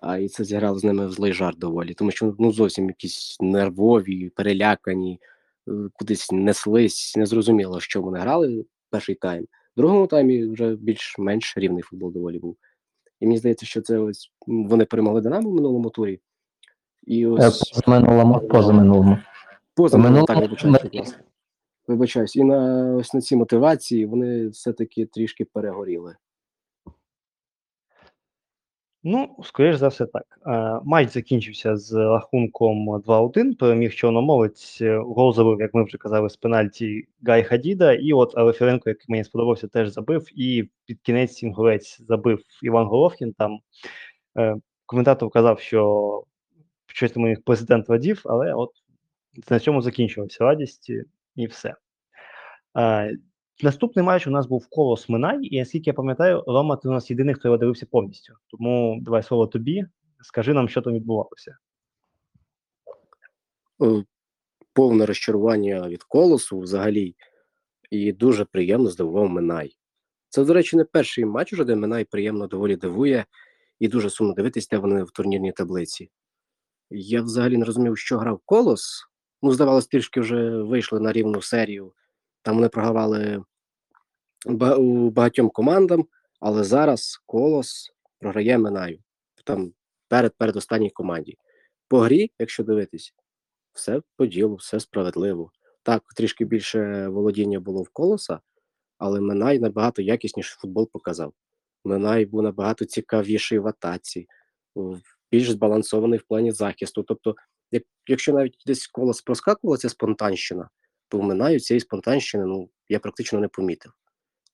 А і це зіграло з ними в злий жарт доволі, тому що ну зовсім якісь нервові, перелякані, е, кудись неслись, незрозуміло, що вони грали перший тайм. В другому таймі вже більш-менш рівний футбол доволі був. І мені здається, що це ось вони перемогли Динамо в минулому турі. І Е, ось Позаминулому, позаминулому. поза минулому так вибачаюсь. [laughs] Вибачаюсь, і на ось на цій мотивації вони все-таки трішки перегоріли. Ну, скоріш за все так. Е, матч закінчився з рахунком 2-1. Переміг Чорноморець. Е, Гол забив, як ми вже казали, з пенальті Гай Хадіда. І от Алефіренко, який мені сподобався, теж забив. І під кінець Сінгулець забив Іван Головкін. Там е, коментатор казав, що щось там у них президент радів, але от на цьому закінчилася радість і все. Наступний матч у нас був Колос Минай, і наскільки я пам'ятаю, Рома, ти у нас єдиний, хто його дивився повністю. Тому давай слово тобі. Скажи нам, що там відбувалося. Е, повне розчарування від колосу взагалі, і дуже приємно здивував Минай. Це, до речі, не перший матч, уже де Минай приємно доволі дивує, і дуже сумно дивитись, де вони в турнірній таблиці. Я взагалі не розумів, що грав колос. Ну, здавалось, трішки вже вийшли на рівну серію. Там вони програвали багатьом командам, але зараз колос програє Минаю. Там перед передостанній команді. По грі, якщо дивитись, все по ділу, все справедливо. Так, трішки більше володіння було в колоса, але Минай набагато якісніший футбол показав. Минай був набагато цікавіший в атаці, більш збалансований в плані захисту. Тобто, як, якщо навіть десь колос проскакувала ця спонтанщина, то в Минаю цієї спонтанщини ну, я практично не помітив.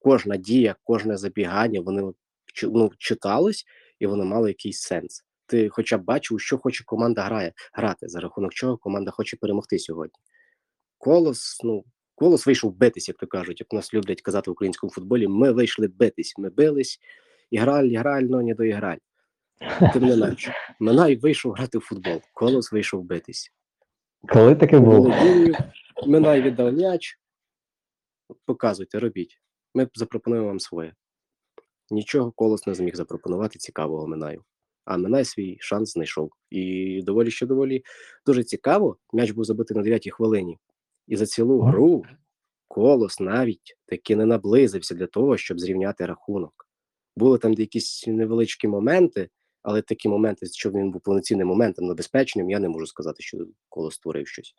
Кожна дія, кожне забігання, вони ну, читались і вони мали якийсь сенс. Ти хоча б бачив, що хоче команда грає, грати, за рахунок чого команда хоче перемогти сьогодні. Колос, ну, колос вийшов битись, як то кажуть, як нас люблять казати в українському футболі. Ми вийшли битись, ми бились, іграль, іграль, но не доіграль. Тим не менше, Минай вийшов грати в футбол, колос вийшов битись. Коли таке було? Минай віддав м'яч. Показуйте, робіть. Ми запропонуємо вам своє. Нічого колос не зміг запропонувати цікавого Минаю. А Минай свій шанс знайшов. І доволі що доволі дуже цікаво. М'яч був забитий на 9-й хвилині. І за цілу гру колос навіть таки не наблизився для того, щоб зрівняти рахунок. Були там якісь невеличкі моменти, але такі моменти, що він був повноцінним моментом небезпечним, я не можу сказати, що колос створив щось.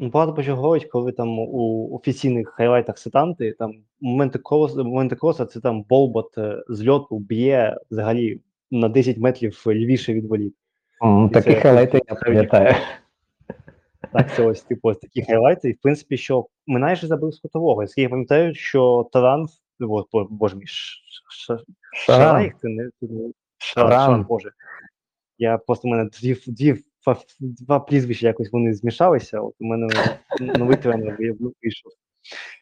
Багато говорить, коли там у офіційних хайлайтах сетанти, там моменти кроса, моменти кроса це там болбот е, з льоту б'є взагалі на 10 метрів лівіше від волі. І Такі це- хайлайти я пам'ятаю. [laughs] Так, це ось типу ось такі хайлайти. І в принципі, що Минай же забив з кутового. Оскільки я пам'ятаю, що Таран, о, боже мій, Шаран. Це не Шаран. Боже. Я просто в мене дві, дві, два прізвища якось вони змішалися. От у мене новий тренер вийшов.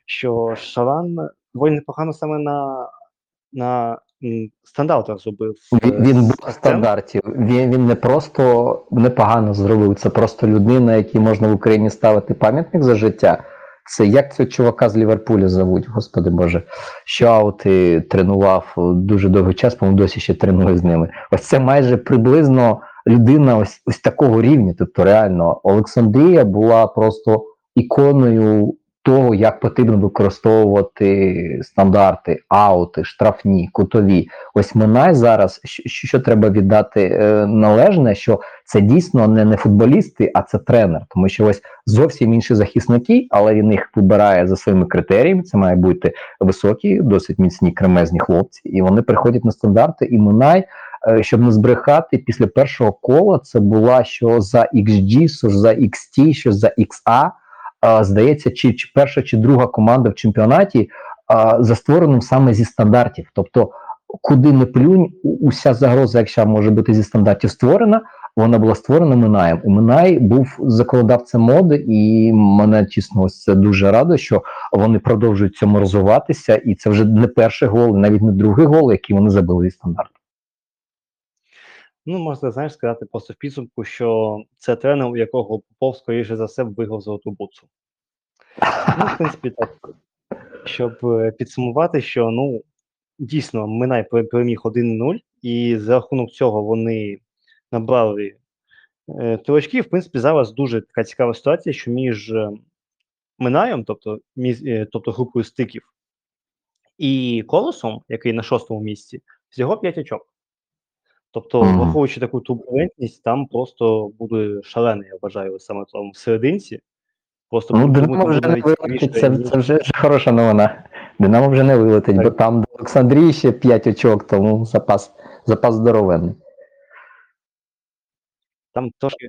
Що Шаран доволі непогано саме на, на стандартах зробив. Він, е, він був систем. стандартів. Він, він не просто непогано зробив, це просто людина, якій можна в Україні ставити пам'ятник за життя. Це як цього чувака з Ліверпуля зовуть, господи Боже, що аути тренував дуже довгий час, по-моєму, досі ще тренує з ними. Ось це майже приблизно людина ось, ось такого рівня. Тобто, реально, Олександрія була просто іконою того, як потрібно використовувати стандарти, аути, штрафні, кутові. Ось Минай зараз, що, що треба віддати е, належне, що це дійсно не, не футболісти, а це тренер. Тому що ось зовсім інші захисники, але він їх вибирає за своїми критеріями. Це має бути високі, досить міцні кремезні хлопці, і вони приходять на стандарти. І Минай, щоб не збрехати, після першого кола це була що за XG, що за XT, що за XA. е, Здається, чи, чи перша, чи друга команда в чемпіонаті е, за створеним саме зі стандартів. Тобто, куди не плюнь, уся загроза, якщо може бути зі стандартів створена, вона була створена Минаєм. І Минай був законодавцем моди, і мене чесно, ось це дуже радо, що вони продовжують цьому розвиватися, і це вже не перший гол, навіть не другий гол, який вони забили зі стандарту. Ну, можна, знаєш, сказати просто в підсумку, що це тренер, у якого Попов, скоріше за все, виграв золоту буцу. Ну, в принципі, так. Щоб е, підсумувати, що ну, дійсно Минай переміг 1-0, і за рахунок цього вони набрали е, очки. В принципі, зараз дуже така цікава ситуація, що між е, Минаєм, тобто, е, тобто групою стиків, і Колосом, який на шостому місці, всього 5 очок. Тобто, Мгм. враховуючи таку турбулентність, там просто буде шалений, я вважаю, саме там в серединці. Просто Ну, Динамо вже не вилетить, це, це вже хороша новина. Динамо вже не вилетить, бо там до Олександрії ще 5 очок, тому запас, запас здоровенний. Там трошки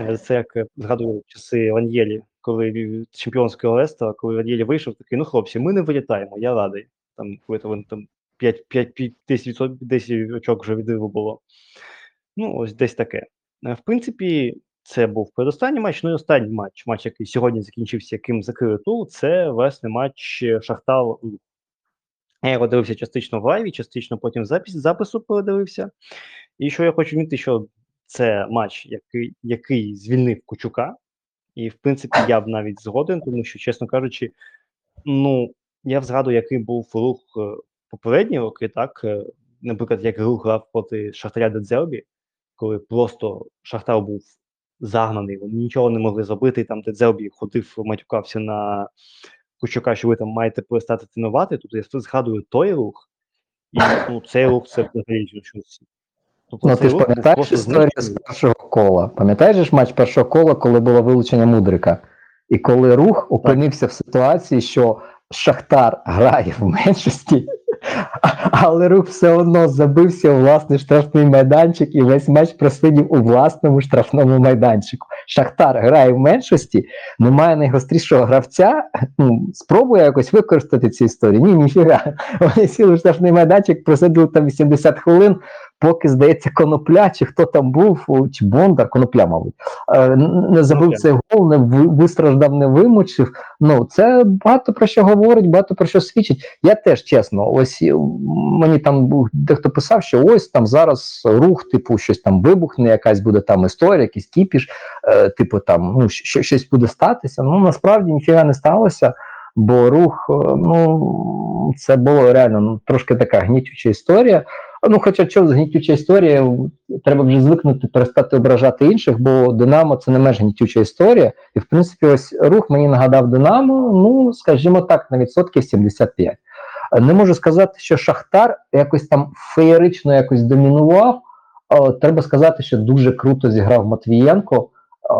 е, це як е, згадую часи Ваньєлі, коли чемпіонського Лестера, коли Ваньєлі вийшов, такий, ну хлопці, ми не вилітаємо, я радий. Там коли він там 5, 5, 5 10, 10 очок вже відриву було. Ну, ось десь таке. Е, В принципі, це був передостанній матч. Ну і останній матч, матч, який сьогодні закінчився, яким закрили тур, це власне матч Шахтар. Я його дивився частично в лайві, частично потім запис, запису передивився. І що я хочу відмітити, що це матч, який, який звільнив Кучука. І, в принципі, я б навіть згоден, тому що, чесно кажучи, ну, я згадую, який був рух е, попередні роки, так, е, наприклад, як рух грав проти Шахтаря Дедзелбі, коли просто Шахтар був загнаний, вони нічого не могли зробити, і там Дедзелбі ходив, матюкався на Кучука, що ви там маєте перестати тренувати. Тут я згадую той рух, і ну, цей рух це взагалі щось. Тобто Ну, ти ж пам'ятаєш історію з першого кола? Пам'ятаєш ж матч першого кола, коли було вилучення Мудрика? І коли рух опинився в ситуації, що Шахтар грає в меншості, але рух все одно забився у власний штрафний майданчик і весь матч просидів у власному штрафному майданчику. Шахтар грає в меншості, немає найгострішого гравця. Ну, спробує якось використати цю історію. Ні, ніфіга. Вони сіли в штрафний майданчик, просиділи там 80 хвилин, поки, здається, конопля, чи хто там був, чи Бондар, конопля, мабуть, е, не забив цей гол, не вистраждав, не вимучив. Ну, це багато про що говорить, багато про що свідчить. Я теж чесно, ось е, мені там був дехто писав, що ось там зараз рух, типу, щось там вибухне, якась буде там історія, якийсь кіпіш, е, типу там ну, що, щось буде статися. Ну насправді ніфіга не сталося. Бо рух, ну це було реально ну, трошки така гнітюча історія. Ну, хоча що гнітюча історія, треба вже звикнути перестати ображати інших, бо Динамо це не менш гнітюча історія. І в принципі, ось рух мені нагадав Динамо, ну скажімо так, на відсотків 75. Е, Не можу сказати, що Шахтар якось там феєрично якось домінував. Е, Треба сказати, що дуже круто зіграв Матвієнко. Е,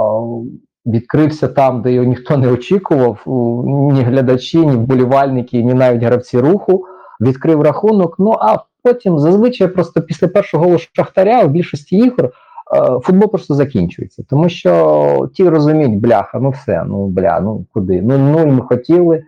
Відкрився там, де його ніхто не очікував, ні глядачі, ні вболівальники, ні навіть гравці руху. Відкрив рахунок. Ну а потім зазвичай просто після першого голу Шахтаря в більшості ігор е, футбол просто закінчується. Тому що ті розуміють, бляха, ну все, ну бля, ну куди? Ну нуль ми хотіли.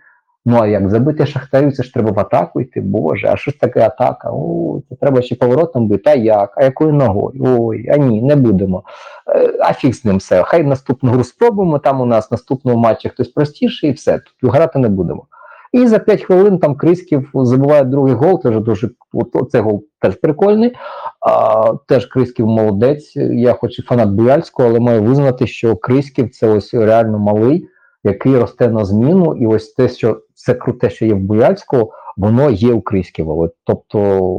Ну а як забити Шахтарю, це ж треба в атаку йти. Боже, а що ж таке атака? О, це треба ще поворотом бити. А як? А якою ногою? Ой, а ні, не будемо. Е, А фіг з ним все. Хай наступну гру спробуємо. Там у нас наступного матчі хтось простіший, і все. Тут грати не будемо. І за 5 хвилин там Криськів забиває другий гол. Теж дуже от, цей гол теж прикольний. А, теж Криськів молодець. Я хоч і фанат Буяльського, але маю визнати, що Криськів це ось реально малий, який росте на зміну. І ось те, що це круте, що є в Буяльського, воно є у Криськіва. От, тобто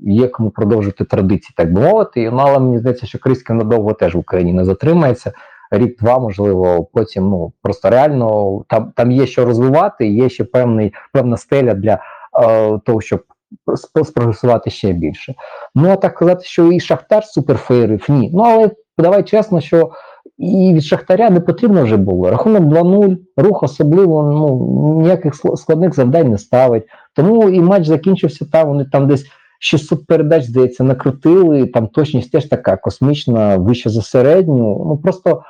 є кому продовжити традиції, так би мовити. Але мені здається, що Криськів надовго теж в Україні не затримається. Рік-два, можливо, потім ну просто реально там, там є що розвивати, є ще певний певна стеля для е, того, щоб сп- спрогресувати ще більше. Ну а так казати, що і Шахтар суперфейрив, ні. Ну але давай чесно, що і від Шахтаря не потрібно вже було. Рахунок 2-0, рух особливо ну ніяких складних завдань не ставить. Тому і матч закінчився там. Вони там десь 600 передач, здається, накрутили. Там точність теж така космічна, вища за середню. Ну просто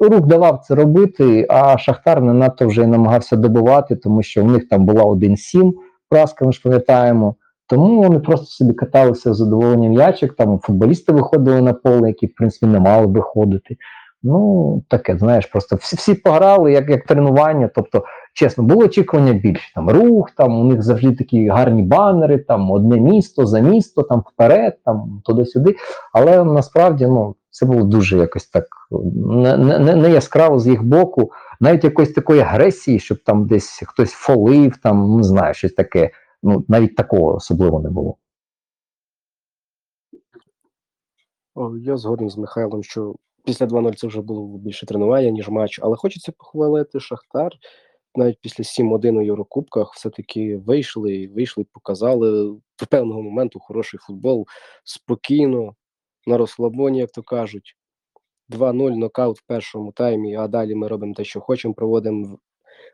рух давав це робити, а Шахтар не надто вже й намагався добивати, тому що в них там була 1-7 праска, ми ж пам'ятаємо. Тому вони просто собі каталися з задоволенням ячик. Там футболісти виходили на поле, які в принципі не мали виходити. Ну, таке, знаєш, просто всі, всі пограли як, як тренування. Тобто, чесно, було очікування більше. Там рух, там у них завжди такі гарні банери, там одне місто за місто, там вперед, там туди-сюди. Але насправді ну, це було дуже якось так не, не, не- яскраво з їх боку, навіть якоїсь такої агресії, щоб там десь хтось фолив, там не знаю, щось таке. Ну, навіть такого особливо не було. Я згоден з Михайлом, що після 2-0 це вже було більше тренування, ніж матч. Але хочеться похвалити Шахтар. Навіть після 7-1 у Єврокубках все-таки вийшли, вийшли, показали до певного моменту хороший футбол, спокійно, на розслабоні, як то кажуть. 2-0 нокаут в першому таймі, а далі ми робимо те, що хочемо, проводимо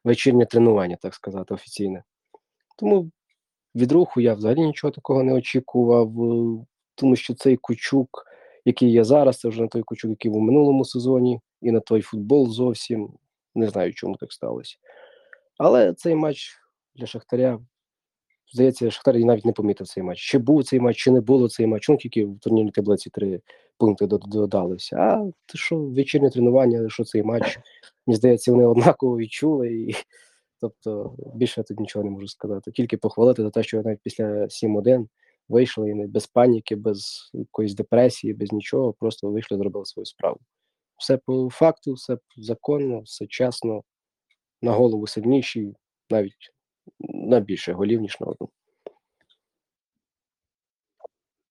вечірнє тренування, так сказати, офіційне. Тому від руху я взагалі нічого такого не очікував, е, тому що цей кучук, який є зараз, це вже не той кучук, який був у минулому сезоні, і на той футбол зовсім. Не знаю, чому так сталося. Але цей матч для Шахтаря, здається, Шахтар і навіть не помітив цей матч. Чи був цей матч, чи не було цей матч. Ну, тільки в турнірній таблиці три пункти дод- додалися. А те, що вечірнє тренування, що цей матч, мені здається, вони однаково відчули. І, [laughs] тобто, більше я тут нічого не можу сказати. Тільки похвалити за те, що навіть після 7-1 вийшли і не без паніки, без якоїсь депресії, без нічого, просто вийшли, зробили свою справу. Все по факту, все законно, все чесно, на голову сильніші, навіть на більше голів, ніж на одну.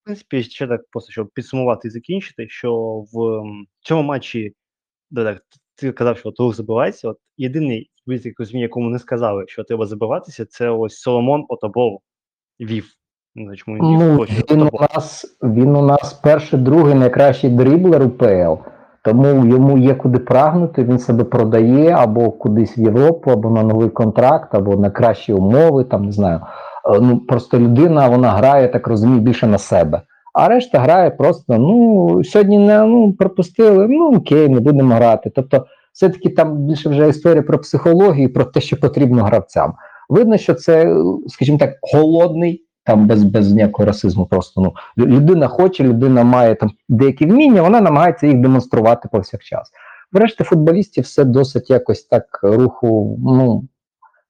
В принципі, ще так просто щоб підсумувати і закінчити, що в цьому матчі, де так, ти казав, що от рух забивається. От єдиний який якому не сказали, що треба забиватися, це ось Соломон Отобов вів. Не чому він Ну, він у нас він у нас перший, другий найкращий дріблер УПЛ, тому йому є куди прагнути. Він себе продає або кудись в Європу, або на новий контракт, або на кращі умови. Там не знаю. Е, Ну просто людина вона грає, так розумію, більше на себе. А решта грає просто: ну сьогодні не ну пропустили. Ну окей, не будемо грати. Тобто, все-таки там більше вже історія про психологію, про те, що потрібно гравцям. Видно, що це, скажімо так, голодний, там без, без ніякого расизму. Просто ну людина хоче, людина має там деякі вміння, вона намагається їх демонструвати повсякчас. Врешті футболістів все досить якось так руху. Ну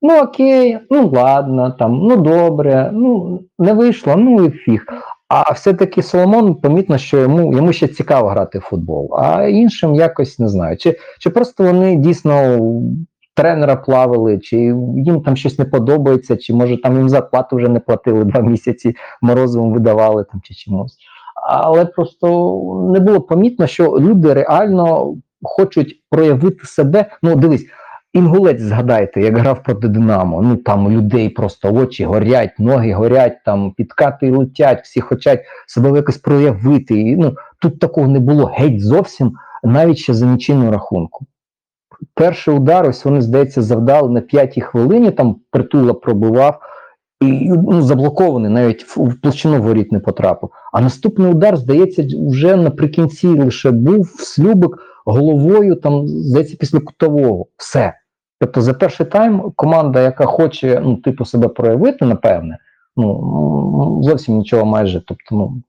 ну окей, ну ладно, там, ну добре, ну не вийшло, ну і фіг. А все-таки Соломон помітно, що йому, йому ще цікаво грати в футбол, а іншим якось не знаю. Чи, чи просто вони дійсно тренера плавили, чи їм там щось не подобається, чи може там їм зарплату вже не платили два [laughs] місяці, морозивом видавали там чи чимось. Але просто не було помітно, що люди реально хочуть проявити себе. Ну, дивись, Інгулець, згадайте, як грав проти Динамо. Ну там у людей просто очі горять, ноги горять, там підкати летять, всі хочуть себе якось проявити. І, ну, тут такого не було геть зовсім, навіть ще за нічийну рахунку. Перший удар, ось вони, здається, завдали на п'ятій хвилині, там притула пробивав, і ну, заблокований, навіть в, в площину воріт не потрапив. А наступний удар, здається, вже наприкінці лише був слюбик головою, там, здається, після кутового. Все. Тобто за перший тайм команда, яка хоче ну, типу, себе проявити, напевне, ну зовсім нічого майже. Тобто, ну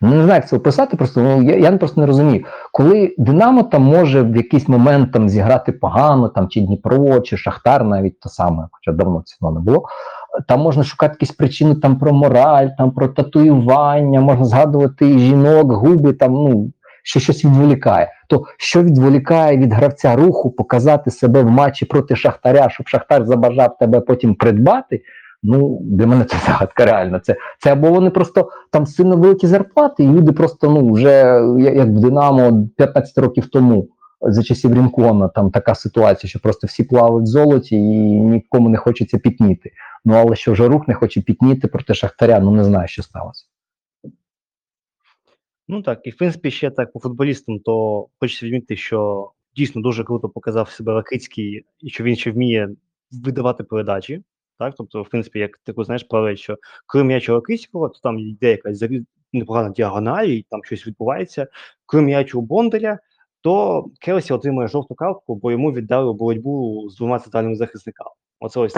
не знаю, як це описати, просто ну я, я просто не розумію, коли Динамо там може в якийсь момент там зіграти погано, там чи Дніпро, чи Шахтар, навіть то саме, хоча давно цього не було. Там можна шукати якісь причини там про мораль, там про татуювання, можна згадувати жінок, губи, там ну що щось відволікає. То що відволікає від гравця руху, показати себе в матчі проти Шахтаря, щоб Шахтар забажав тебе потім придбати. Ну, для мене це загадка реально. Це це або вони просто там сильно великі зарплати, і люди просто ну вже як в Динамо 15 років тому за часів Рінкона, там така ситуація, що просто всі плавають в золоті і нікому не хочеться пітніти. Ну але що вже рух не хоче пітніти проти Шахтаря, ну не знаю, що сталося. Ну так, і в принципі, ще так по футболістам, то хочеться відмітити, що дійсно дуже круто показав себе Ракицький, і що він ще вміє видавати передачі. Так, тобто, в принципі, як таку знаєш паралель, що коли м'яч у то там йде якась непогана діагональ, і там щось відбувається. Коли м'яч у Бондаря, то Келсі отримує жовту картку, бо йому віддали боротьбу з двома центральними захисниками. Оце ось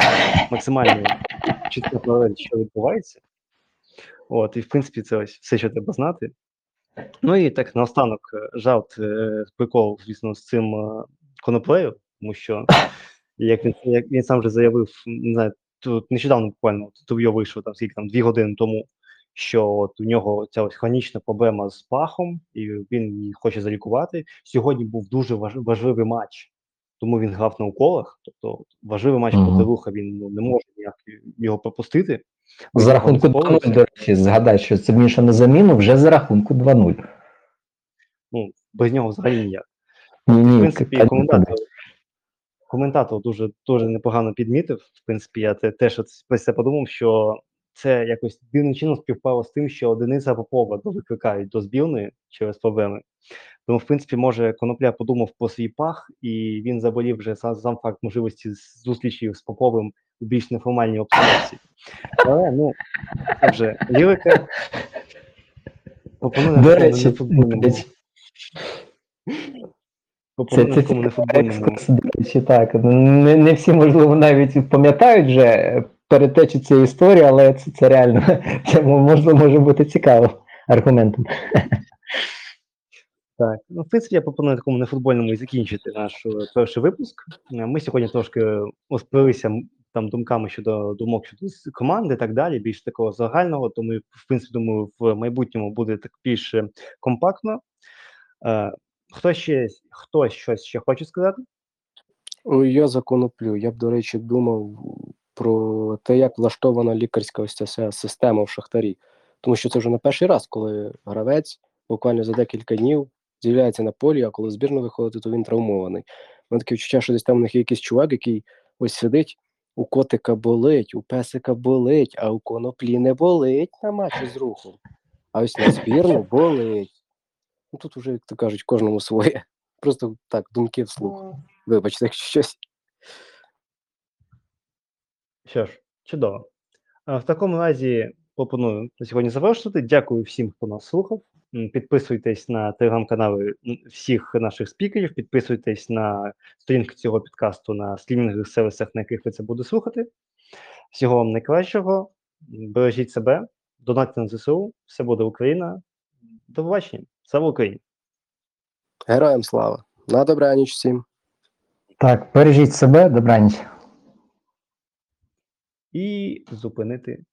максимально [laughs] чітка паралель, що відбувається. От, і в принципі, це ось все, що треба знати. Ну і так наостанок е, жарт, е, прикол, звісно, з цим е, коноплею, тому що [laughs] як він, як він сам вже заявив, не знаю, тут нещодавно буквально інтерв'ю вийшло там скільки там дві години тому, що от у нього ця ось хронічна проблема з пахом, і він її хоче залікувати. Сьогодні був дуже важливий матч, тому він грав на уколах. Тобто важливий матч Мгм. проти руха, він ну, не може ніяк його пропустити. За Він рахунку 2-0, до речі, згадай, що це ще на заміну вже за рахунку 2-0. Ну, без нього взагалі ніяк. Ні, В принципі, коментатор, коментатор дуже, дуже непогано підмітив. В принципі, я те, теж про це подумав, що це якось дивним чином співпало з тим, що Дениса Попова викликають до збірної через проблеми. Тому, в принципі, може, Конопля подумав про свій пах, і він заболів вже сам, сам факт можливості зустрічі з Поповим у більш неформальній обстановці. Але ну, це вже лірика. До речі, нефутбольному. до речі, Пропоную Це, це нефутбольному. екскурс, до речі, так. Не, не всі, можливо, навіть пам'ятають вже перетечу цієї історії, але це, це реально [laughs] це можливо може бути цікаво аргументом. [laughs] Так, ну, в принципі, я пропоную такому нефутбольному і закінчити наш е, перший випуск. Е, Ми сьогодні трошки розплилися м- там думками щодо думок щодо команди і так далі, більш такого загального. Тому, в принципі, думаю, в майбутньому буде так більш е, компактно. Хто ще хтось щось ще хоче сказати? Я за коноплю. Я б, до речі, думав про те, як влаштована лікарська ось ця система в шахтарі. Тому що це вже не перший раз, коли гравець буквально за декілька днів з'являється на полі, а коли збірно виходить, то він травмований. У мене таке відчуття, що десь там у них є якийсь чувак, який ось сидить, у котика болить, у песика болить, а у коноплі не болить на матчі з рухом. А ось на [laughs] збірну болить. Ну тут вже, як то кажуть, кожному своє. [laughs] Просто так, думки вслух. Вибачте, якщо щось. Що ж, чудово. В такому разі пропоную на сьогодні завершити. Дякую всім, хто нас слухав. Підписуйтесь на телеграм-канали всіх наших спікерів, підписуйтесь на сторінки цього підкасту на стрімінгових сервісах, на яких ви це будете слухати. Всього вам найкращого. Бережіть себе, донатьте на ЗСУ, все буде Україна. До побачення. Слава Україні! Героям слава! На добраніч всім! Так, бережіть себе, добраніч. І зупинити